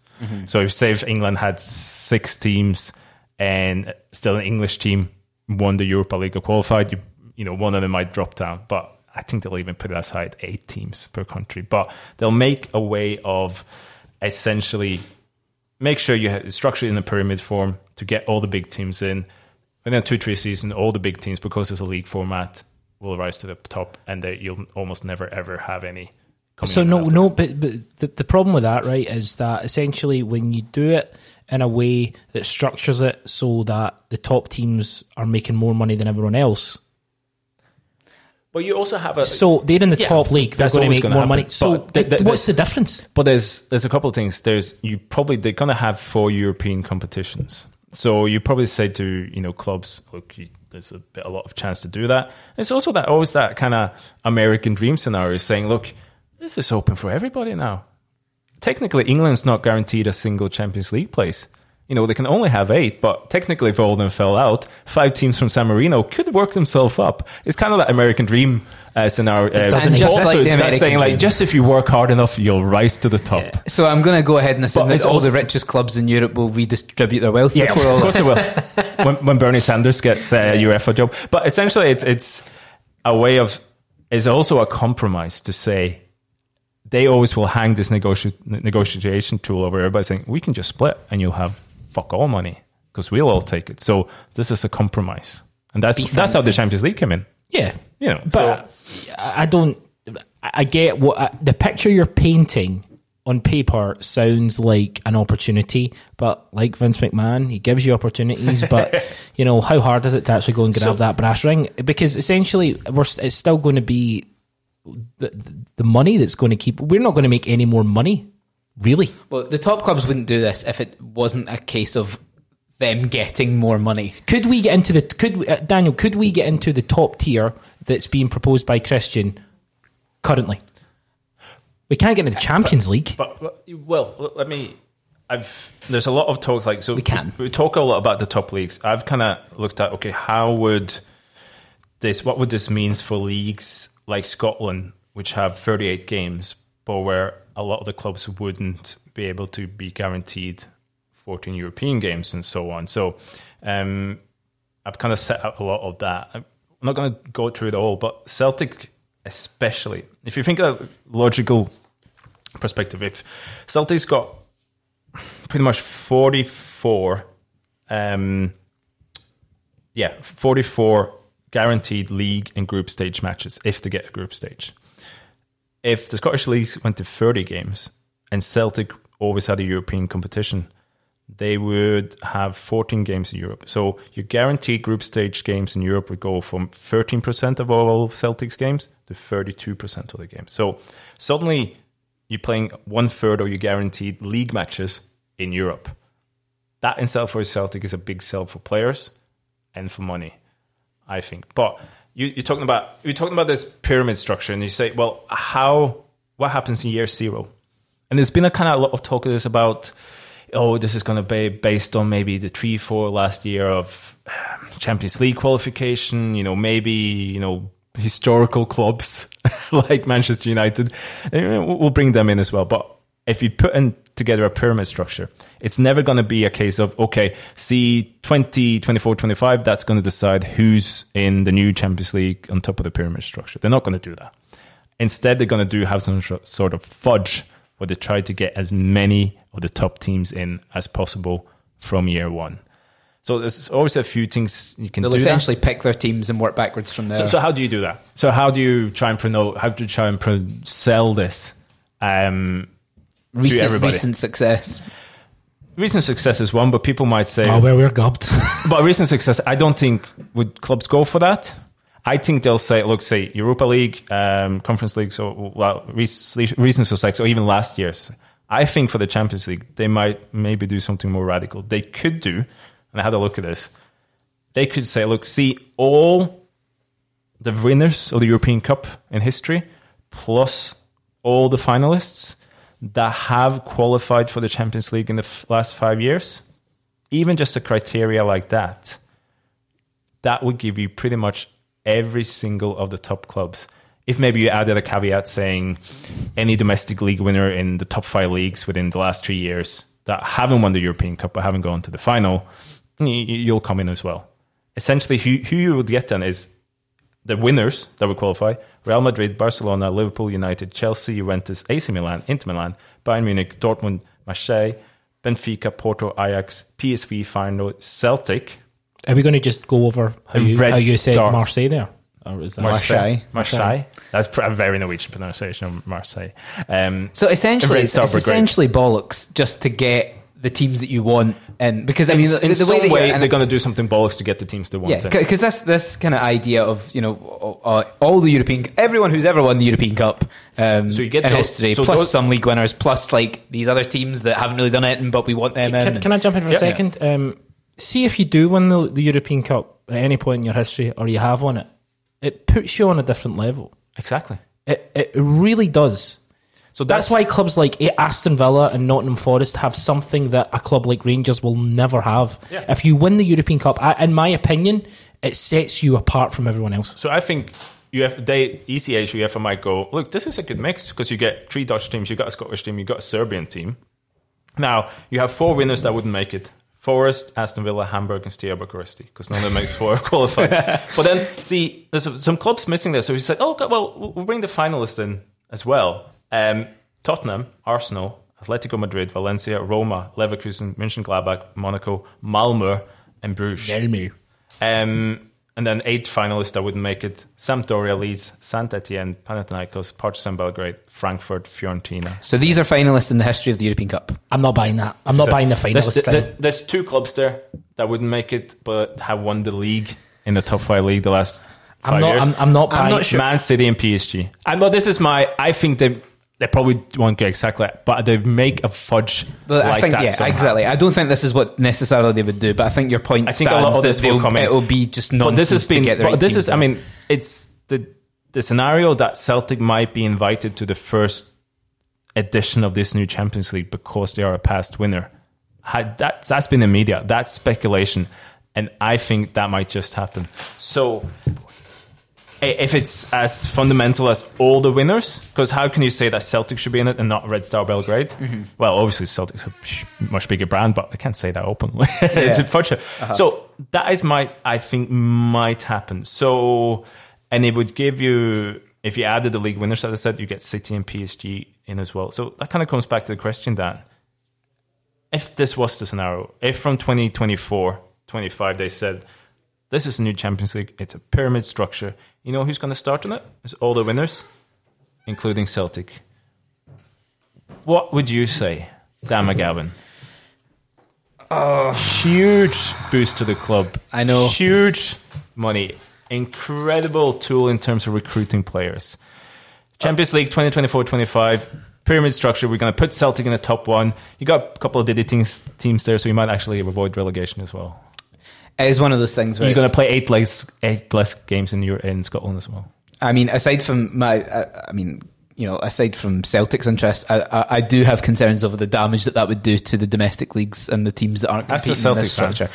So if say if England had six teams and still an English team won the Europa League or qualified, you you know one of them might drop down. But I think they'll even put it aside eight teams per country. But they'll make a way of essentially make sure you have structure it in a pyramid form to get all the big teams in. And then two, three season, all the big teams, because it's a league format, will rise to the top, and they, you'll almost never ever have any. coming So no, after. no, but, but the, the problem with that, right, is that essentially when you do it in a way that structures it so that the top teams are making more money than everyone else. But you also have a. So they're in the Yeah, top league. They're that's going to make more happen. money. So But th- th- what's the difference? But there's there's a couple of things. There's you probably they're gonna have four European competitions. So you probably say to you know clubs, look, you, there's a bit a lot of chance to do that. It's also that always that kind of American dream scenario, saying, look, this is open for everybody now. Technically, England's not guaranteed a single Champions League place. You know, they can only have eight, but technically, if all of them fell out, five teams from San Marino could work themselves up. It's kind of that American dream uh, scenario. Uh, doesn't also like the it's saying, like, dream. just if you work hard enough, you'll rise to the top. So I'm going to go ahead and assume But that all also- the richest clubs in Europe will redistribute their wealth Yeah, of course it will. [laughs] when, when Bernie Sanders gets a UEFA job, but essentially, it's it's a way of it's also a compromise to say they always will hang this negoti- negotiation tool over everybody saying we can just split and you'll have fuck all money because we'll all take it. So this is a compromise, and that's that's how the Champions League came in. Yeah, You know, but I I don't. I I get what I, the picture you're painting on paper sounds like an opportunity, but like Vince McMahon, he gives you opportunities, [laughs] but you know how hard is it to actually go and grab So- that brass ring? Because essentially, we're it's still going to be the the money that's going to keep. We're not going to make any more money, really. Well, the top clubs wouldn't do this if it wasn't a case of them getting more money. Could we get into the could we- uh, Daniel? Could we get into the top tier that's being proposed by Christian currently? We can't get into the Champions League. But, but well, let me. I've there's a lot of talk like so We can. we talk a lot about the top leagues. I've kind of looked at okay, how would this what would this means for leagues like Scotland, which have 38 games, but where a lot of the clubs wouldn't be able to be guaranteed 14 European games and so on. So um, I've kind of set out a lot of that. I'm not going to go through it all, but Celtic especially, if you think of logical perspective, if Celtic's got pretty much 44 um yeah 44 guaranteed league and group stage matches if they get a group stage if the scottish leagues went to 30 games and celtic always had a european competition they would have 14 games in europe so your guaranteed group stage games in europe would go from 13% of all celtic's games to 32% of the games so suddenly you're playing one third of your guaranteed league matches in Europe. That in itself for Celtic is a big sell for players and for money, I think. But you, you're talking about you're talking about this pyramid structure, and you say, well, how what happens in year zero? And there's been a kind of a lot of talk of this about, oh, this is going to be based on maybe the three, four last year of um, Champions League qualification. You know, maybe you know historical clubs [laughs] like Manchester United. We'll bring them in as well. But if you put in together a pyramid structure, it's never going to be a case of, okay, see 20, 24, 25, that's going to decide who's in the new Champions League on top of the pyramid structure. They're not going to do that. Instead, they're going to do have some sort of fudge where they try to get as many of the top teams in as possible from year one. So there's always a few things you can do They'll do. that. essentially pick their teams and work backwards from there. So, so how do you do that? So how do you try and promote? How do you try and pro- sell this? Um, recent, recent success. recent success is one, but people might say, Oh well, we're gubbed. [laughs] but recent success. I don't think would clubs go for that. I think they'll say, look, say Europa League, um, Conference League, so well, rec- recent success, or even last year's. I think for the Champions League, they might maybe do something more radical. They could do, and I had a look at this. They could say, look, see all the winners of the European Cup in history, plus all the finalists that have qualified for the Champions League in the f- last five years, even just a criteria like that, that would give you pretty much every single of the top clubs. If maybe you added a caveat saying any domestic league winner in the top five leagues within the last three years that haven't won the European Cup but haven't gone to the final, you'll come in as well. Essentially, who, who you would get then is the winners that would qualify Real Madrid, Barcelona, Liverpool, United, Chelsea, Juventus, AC Milan, Inter Milan, Bayern Munich, Dortmund, Marseille, Benfica, Porto, Ajax, PSV, Feyenoord, Celtic, Are we going to just go over how you, how you said Star. Marseille there? Or is that Marseille. Marseille. That's a very Norwegian pronunciation of Marseille. Um, So essentially, it's, it's essentially bollocks just to get the teams that you want in. Because I mean, the, in the some way, way, that and- they're going to do something bollocks to get the teams they want. yeah, because this this kind of idea of you know uh, all the European everyone who's ever won the European Cup um, So you get in those- history, so plus those- some league winners, plus like these other teams that haven't really done anything, but we want them in. Can, can I jump in for Yeah. a second? Um, see if you do win the, the European Cup at any point in your history, or you have won it, it puts you on a different level. Exactly. It it really does. So That's why clubs like Aston Villa and Nottingham Forest have something that a club like Rangers will never have. Yeah. If you win the European Cup, I, in my opinion, it sets you apart from everyone else. So I think you have they ECH UEFA might go look. This is a good mix because you get three Dutch teams, you got a Scottish team, you got a Serbian team. Now you have four winners that wouldn't make it: Forest, Aston Villa, Hamburg, and Steaua Bucharest, because none of them make four [laughs] qualify. but then see, there's some clubs missing there. So we said, oh, we'll- we'll bring the finalists in as well. Um, Tottenham, Arsenal, Atletico Madrid, Valencia, Roma, Leverkusen, Mönchengladbach, Monaco, Malmö, and Bruges. Um, and then eight finalists that wouldn't make it: Sampdoria, Leeds, Saint Etienne, Panathinaikos, Partizan Belgrade, Frankfurt, Fiorentina. So these are finalists in the history of the European Cup. I'm not buying that. I'm not So buying the there's, there- there's two clubs there that wouldn't make it, but have won the league in the top five league the last 5 I'm not. years. I'm, I'm not I'm not sure. Man City and PSG. I, but this is my. I think they they probably won't get exactly, that, but they make a fudge But like I think that yeah, somehow. exactly. I don't think this is what necessarily they would do, but I think your point. I think a lot of this will come in. It'll be just But nonsense this has been. to get the but right this is. I mean, it's the the scenario that Celtic might be invited to the first edition of this new Champions League because they are a past winner. That's that's been the media. That's speculation, and I think that might just happen. So. If it's as fundamental as all the winners, because how can you say that Celtic should be in it and not Red Star Belgrade? Mm-hmm. Well, obviously Celtic's a much bigger brand, but they can't say that openly. [laughs] it's a fudge. Uh-huh. So that is my, I think, might happen. So, and it would give you, if you added the league winners, as I said, you get City and PSG in as well. So that kind of comes back to the question, Dan. If this was the scenario, if from 2024, 25, they said, this is a new Champions League, it's a pyramid structure, you know who's going to start on it? It's all the winners, including Celtic. What would you say, Dan McGowan? huge boost to the club. I know. Huge money. Incredible tool in terms of recruiting players. Champions League 2024-25 pyramid structure. We're going to put Celtic in the top one. You got a couple of Diddy teams, teams there, so you might actually avoid relegation as well. It is one of those things where You're going to play eight less eight less games in your in Scotland as well. I mean, aside from my, I, I mean, you know, aside from Celtic's interest, I, I, I do have concerns over the damage that that would do to the domestic leagues and the teams that aren't That's a competing in this Celtic fan. structure.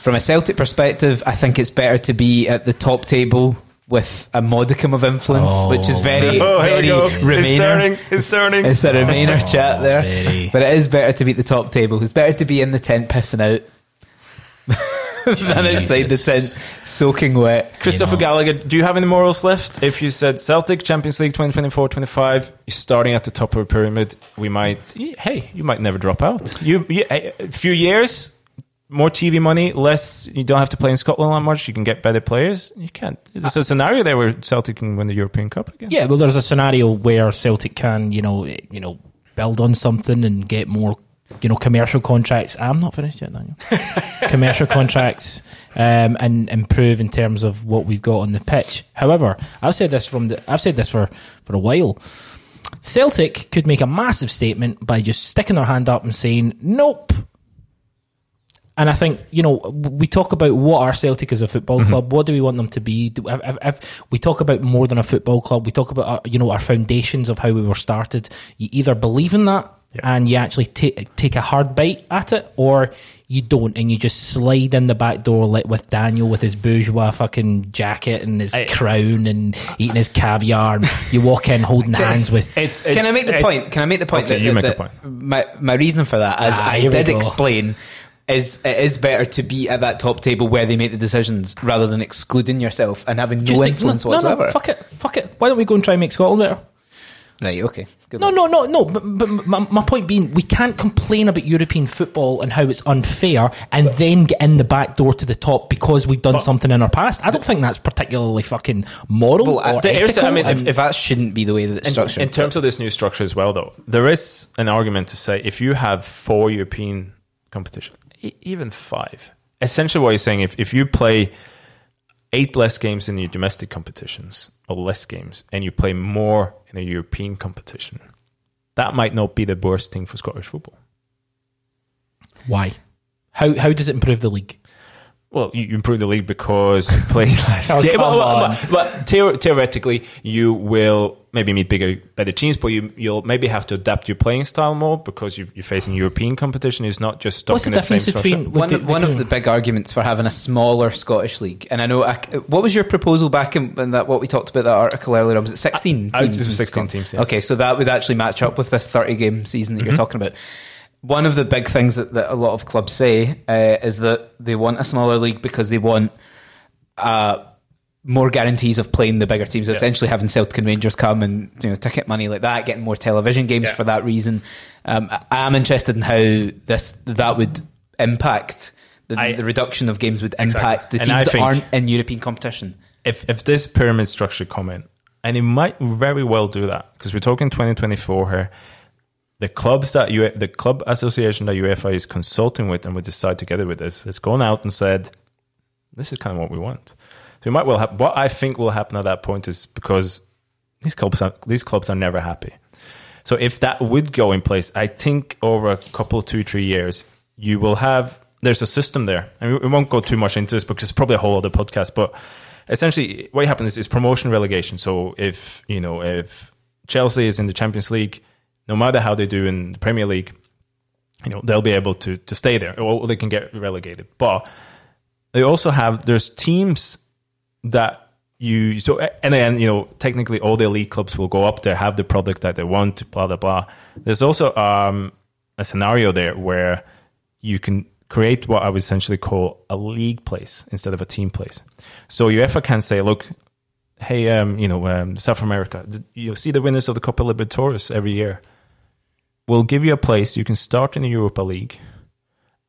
From a Celtic perspective, I think it's better to be at the top table with a modicum of influence, Oh, which is oh. very, [laughs] Oh, here we very go. It's turning. It's turning. [laughs] It's a Remainer Oh, chat there, very. but it is better to be at the top table. It's better to be in the tent pissing out than outside the tent soaking wet. Christopher You know. Gallagher, do you have any morals left? If you said Celtic Champions League 2024-25, you're starting at the top of a pyramid, we might hey, you might never drop out. You, you a few years, more TV money, less you don't have to play in Scotland that much, you can get better players. You can't. Is this a scenario there where Celtic can win the European Cup again? Yeah, well, there's a scenario where Celtic can, you know, you know, build on something and get more, you know, commercial contracts. I'm not finished yet, Daniel. [laughs] commercial contracts um, and improve in terms of what we've got on the pitch. However, I've said this from the, I've said this for for a while. Celtic could make a massive statement by just sticking their hand up and saying, "Nope." And I think you know we talk about what are Celtic as a football club. What do we want them to be? Do, if, if, if we talk about more than a football club, we talk about our, you know our foundations of how we were started. You either believe in that and you actually take take a hard bite at it, or you don't and you just slide in the back door like with Daniel with his bourgeois fucking jacket and his I- crown and eating his caviar. And you walk in holding hands with. It's, Can I make the point? Can I make the point? Okay, that, you that- make a that point. My my reason for that, as Ah, I did explain, is it is better to be at that top table where they make the decisions rather than excluding yourself and having no just think- influence no, no, whatsoever. No, fuck it, fuck it. Why don't we go and try and make Scotland better? Right? Okay. Good No, luck. no, no, no. But, but my, my point being, we can't complain about European football and how it's unfair, and then get in the back door to the top because we've done something in our past. I don't think that's particularly fucking moral Well, I- or the- here's- ethical. I mean, if- if- that shouldn't be the way that it's in, structured. in terms of this new structure as well, though, there is an argument to say if you have four European competition, e- even five, essentially what you're saying, if, if you play eight less games in your domestic competitions or less games, and you play more in a European competition, that might not be the worst thing for Scottish football. why? How how does it improve the league? Well, you improve the league because you play [laughs] less. Oh, games. But- but- but- but theor- theoretically, you will maybe meet bigger, better teams, but you, you'll maybe have to adapt your playing style more because you you're facing European competition. It's not just stuck What's in the the, same difference structure. between one, of, the- one of the big arguments for having a smaller Scottish league, and I know I, what was your proposal back in, in that what we talked about that article earlier? on? Was it sixteen? I- I- teams it was in 16 Scotland? teams, yeah. Okay, so that would actually match up with this thirty game season that Mm-hmm. you're talking about. One of the big things that, that a lot of clubs say uh, is that they want a smaller league because they want uh, more guarantees of playing the bigger teams. Essentially, having Celtic and Rangers come and you know ticket money like that, getting more television games Yeah. for that reason. Um, I I am interested in how this that would impact the, I- the reduction of games would Exactly. impact the teams that aren't in European competition. if if this pyramid structure come in, and it might very well do that because we're talking 2024 here. The clubs that you, the club association that UEFA is consulting with and would decide together with this, has gone out and said, "This is kind of what we want." So it might well happen. What I think will happen at that point is because these clubs are, these clubs are never happy. So if that would go in place, I think over a couple, two, three years, you will have. There's a system there, and we won't go too much into this because it's probably a whole other podcast. But essentially, what happens is, promotion relegation. So if you know if Chelsea is in the Champions League, no matter how they do in the Premier League, you know they'll be able to to stay there, or they can get relegated. But they also have there's teams that you so and then you know technically all the elite clubs will go up there have the product that they want blah blah blah. There's also um, a scenario there where you can create what i would essentially call a league place instead of a team place. So uefa can say look hey um, you know um, south america you see the winners of the copa libertadores every year. We'll give you a place. You can start in the europa league.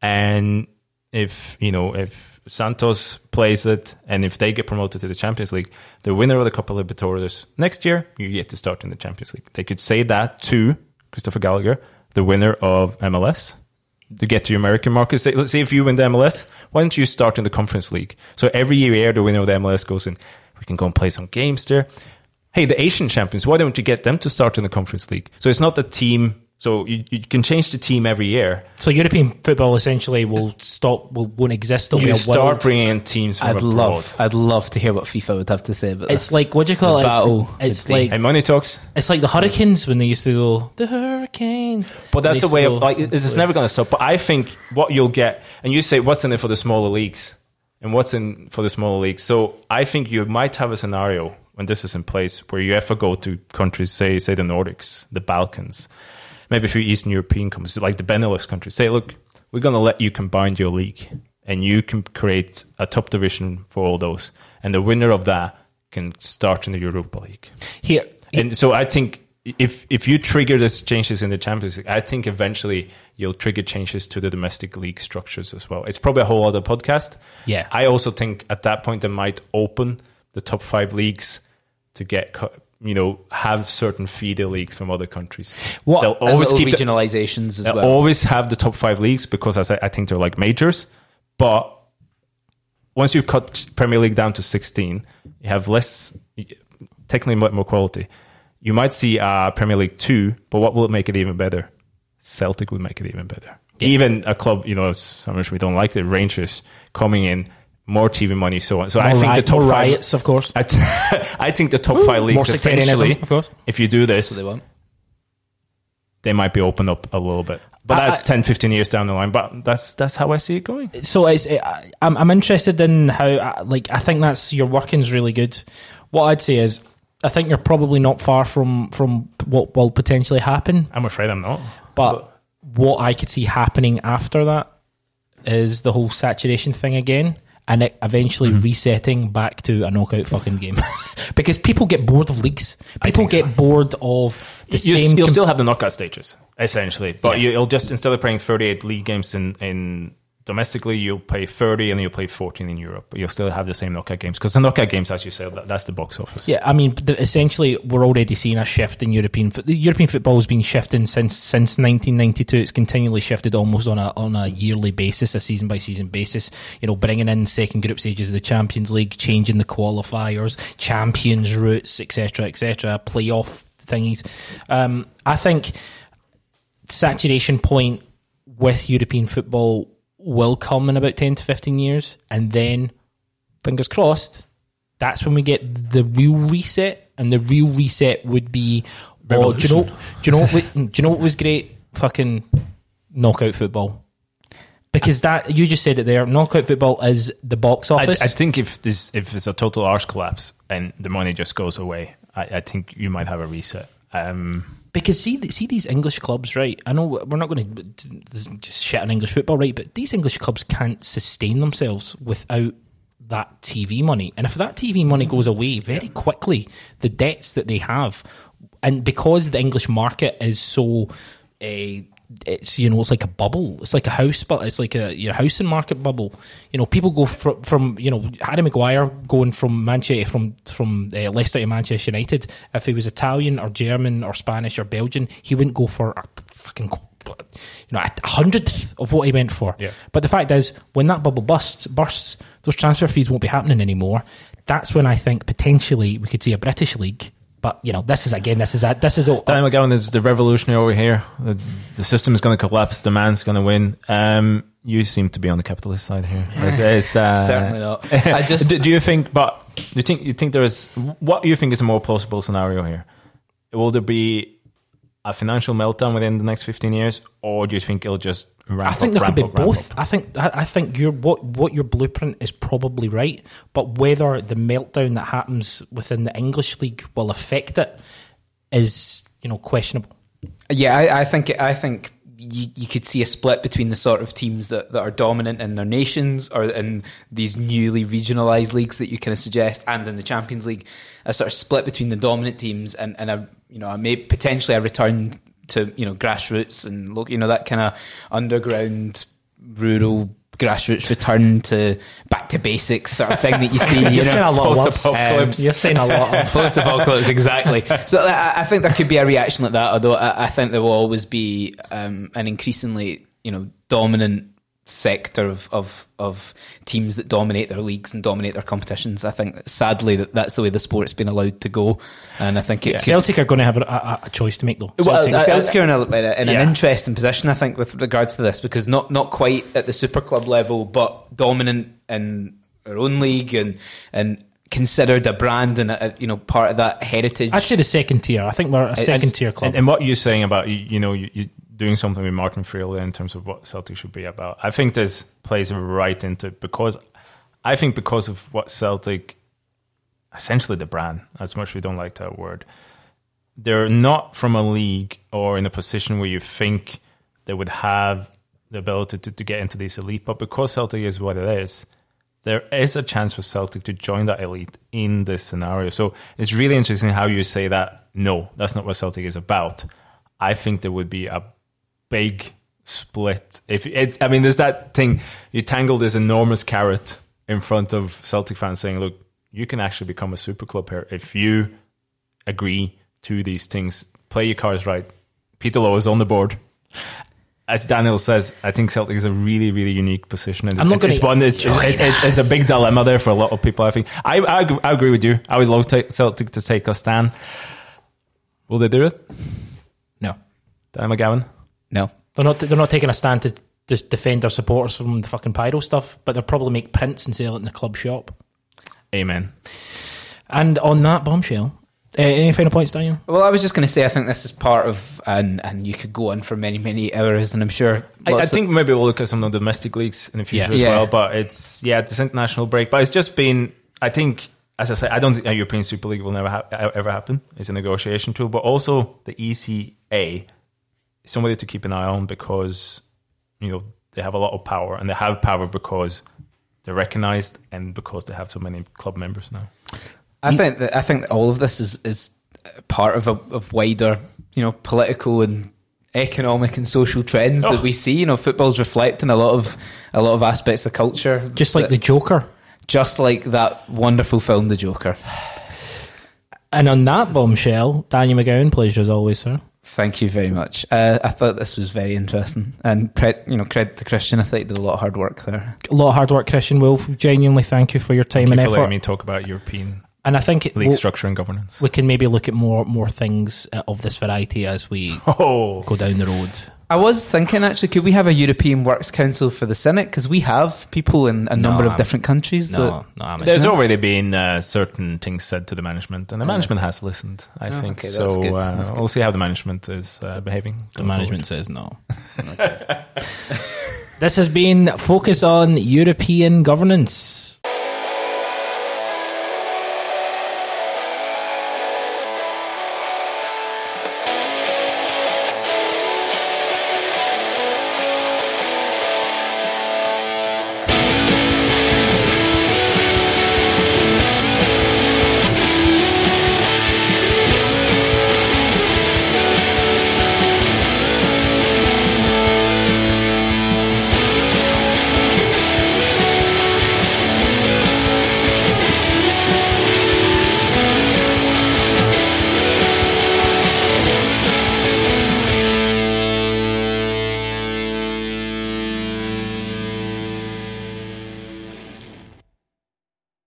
And if you know if Santos plays it, and if they get promoted to the Champions League, the winner of the Copa Libertadores next year, you get to start in the Champions League. They could say that to Christopher Gallagher, the winner of MLS, to get to your American market. Say, let's say if you win the MLS, why don't you start in the Conference League? So every year, the winner of the MLS goes in. We can go and play some games there. Hey, the Asian champions, why don't you get them to start in the Conference League? So it's not a team so you, you can change the team every year. So European football essentially will stop, will won't exist. There'll you start world. bringing in teams from I'd abroad. love, I'd love to hear what FIFA would have to say about It's this. like what do you call the it? Battle, it's, it's like and money talks. It's like the Hurricanes when they used to go the Hurricanes. But that's the way of like it's, it's never going to stop. But I think what you'll get, and you say what's in it for the smaller leagues, and what's in for the smaller leagues. So I think you might have a scenario when this is in place where you ever go to countries, say say the Nordics, the Balkans maybe a few Eastern European countries, like the Benelux countries, say, look, we're going to let you combine your league and you can create a top division for all those. And the winner of that can start in the Europa League. Here. And so I think if if you trigger these changes in the Champions League, I think eventually you'll trigger changes to the domestic league structures as well. It's probably a whole other podcast. Yeah. I also think at that point they might open the top five leagues to get you know, have certain feeder leagues from other countries. What they'll always keep regionalizations the, as well. They'll always have the top five leagues because I, I think they're like majors. But once you cut Premier League down to sixteen, you have less, technically more quality. You might see uh, Premier League two, but what will make it even better? Celtic would make it even better. Yeah. Even a club, you know, so much we don't like the Rangers coming in more TV money, so on. So more I think riot, the top five, riots, of course. I, [laughs] t- I think the top Ooh, five leagues, eventually, of course. if you do this, they want. They might be opened up a little bit, but that's I, 10, 15 years down the line. But that's that's how I see it going. So it's, I, I'm I'm interested in how uh, like I think that's your working's really good. What I'd say is I think you're probably not far from from what will potentially happen. I'm afraid I'm not. But, but what I could see happening after that is the whole saturation thing again and it eventually mm-hmm. resetting back to a knockout fucking game [laughs] because people get bored of leagues. People get so. bored of the you, same. You'll comp- still have the knockout stages essentially, but yeah. you'll just instead of playing 38 league games in in domestically, you'll play 30 and you'll play 14 in Europe, you'll still have the same knockout games because the knockout games, as you said, that, that's the box office. Yeah, I mean, essentially, we're already seeing a shift in European. The European football has been shifting since since 1992. It's continually shifted almost on a on a yearly basis, a season by season basis. You know, bringing in second group stages of the Champions League, changing the qualifiers, champions routes, etc., etc., playoff thingies. Um, I think saturation point with European football will come in about 10 to 15 years. And then, fingers crossed, that's when we get the real reset. And the real reset would be, oh, do you know, do you know, what, [laughs] do you know what was great? Fucking knockout football. Because that you just said it there, knockout football is the box office. I, I think if this if it's a total arse collapse and the money just goes away, I, I think you might have a reset. Um, because see, see these English clubs, right? I know we're not going to just shit on English football, right? But these English clubs can't sustain themselves without that TV money. And if that TV money goes away very quickly, the debts that they have, and because the English market is so uh, it's you know it's like a bubble. It's like a house, but it's like a your housing market bubble. You know, people go from, from you know Harry Maguire going from Manchester from from uh, Leicester to Manchester United. If he was Italian or German or Spanish or Belgian, he wouldn't go for a fucking you know a hundredth of what he went for. Yeah. But the fact is, when that bubble bursts, bursts, those transfer fees won't be happening anymore. That's when I think potentially we could see a British league But you know, this is again, this is a, this is a, Dan McGowan is the revolutionary over here. The, the system is going to collapse. The man's going to win. Um, you seem to be on the capitalist side here. It's, it's, uh, Certainly not. [laughs] I just do, do you think? But do you think you think there is what do you think is a more plausible scenario here? Will there be a financial meltdown within the next fifteen years, or do you think it'll just ramp I think up, there could be up, both. up? I think I I think your what what your blueprint is probably right, but whether the meltdown that happens within the English league will affect it is you know questionable. Yeah, I, I think I think you, you could see a split between the sort of teams that, that are dominant in their nations or in these newly regionalised leagues that you kind of suggest, and in the Champions League, a sort of split between the dominant teams and, and a you know a may potentially a return to you know grassroots and look you know that kind of underground rural grassroots return to back to basics sort of thing that you see. [laughs] you You're saying a lot of words. Post-apocalypse. You're seeing a lot of [laughs] Post apocalypse, exactly. So I, I think there could be a reaction like that. Although I, I think there will always be um, an increasingly, you know, dominant sector of, of of teams that dominate their leagues and dominate their competitions. I think sadly that that's the way the sport's been allowed to go, and I think it could, Celtic are going to have a, a, a choice to make though. Well, Celtic, uh, Celtic are in, a, in, Yeah. an interesting position, I think, with regards to this, because not not quite at the super club level, but dominant in their own league and and considered a brand and a, a, you know part of that heritage. I'd say the second tier. I think we're a It's- second tier club. And, and what you're saying about you, you know you, you doing something with Martin Friel in terms of what Celtic should be about, I think this plays right into it because I think because of what Celtic, essentially the brand, as much as we don't like that word, they're not from a league or in a position where you think they would have the ability to, to get into this elite, but because Celtic is what it is. There is a chance for Celtic to join that elite in this scenario. So it's really interesting how you say that. No, that's not what Celtic is about. I think there would be a big split. If it's, I mean, there's that thing you tangle this enormous carrot in front of Celtic fans saying, "Look, you can actually become a super club here if you agree to these things, play your cards right." Peter Lawwell is on the board. As Daniel says, I think Celtic is a really, really unique position, and I'm not it's one. It's, it, it, it's a big dilemma there for a lot of people. I think I, I, agree- I agree with you. I would love to, Celtic to take a stand. Will they do it? no, Dan McGowan. No. They're not. They're not taking a stand to just defend their supporters from the fucking pyro stuff, but they'll probably make prints and sell it in the club shop. Amen. And on that bombshell, uh, any final points, Daniel? Well, I was just going to say, I think this is part of, and and you could go on for many, many hours, and I'm sure. I, I lots of- think maybe we'll look at some of the domestic leagues in the future Yeah. as Yeah. well. But it's yeah, it's international break. But it's just been. I think, as I say, I don't think a European Super League will never ha- ever happen. It's a negotiation tool, but also the ECA is somebody to keep an eye on because you know they have a lot of power, and they have power because they're recognised and because they have so many club members now. I think that I think that all of this is is part of a of wider, you know, political and economic and social trends Oh. that we see. You know, football's reflecting a lot of a lot of aspects of culture, Just like that- the Joker. just like that wonderful film, The Joker. And on that bombshell, Daniel McGowan, pleasure as always, sir. Thank you very much. Uh, I thought this was very interesting, and pre- you know, credit to Christian. I think he did a lot of hard work there. A lot of hard work, Christian Wulff. Genuinely, thank you for your time Thank and you for effort. letting me talk about European and I think it, league we'll- structure and governance. we can maybe look at more more things uh, of this variety as we [laughs] Oh, go down the road. I was thinking actually, could we have a European Works Council for the Senate? Because we have people in a number of I'm- different countries. No, no, I'm There's No? already been uh, certain things said to the management, and the management has listened. I Oh, think okay, so. that's good, Uh, that's good. we'll see how the management is uh, behaving. the going management says no. [laughs] this has been Focus on European Governance.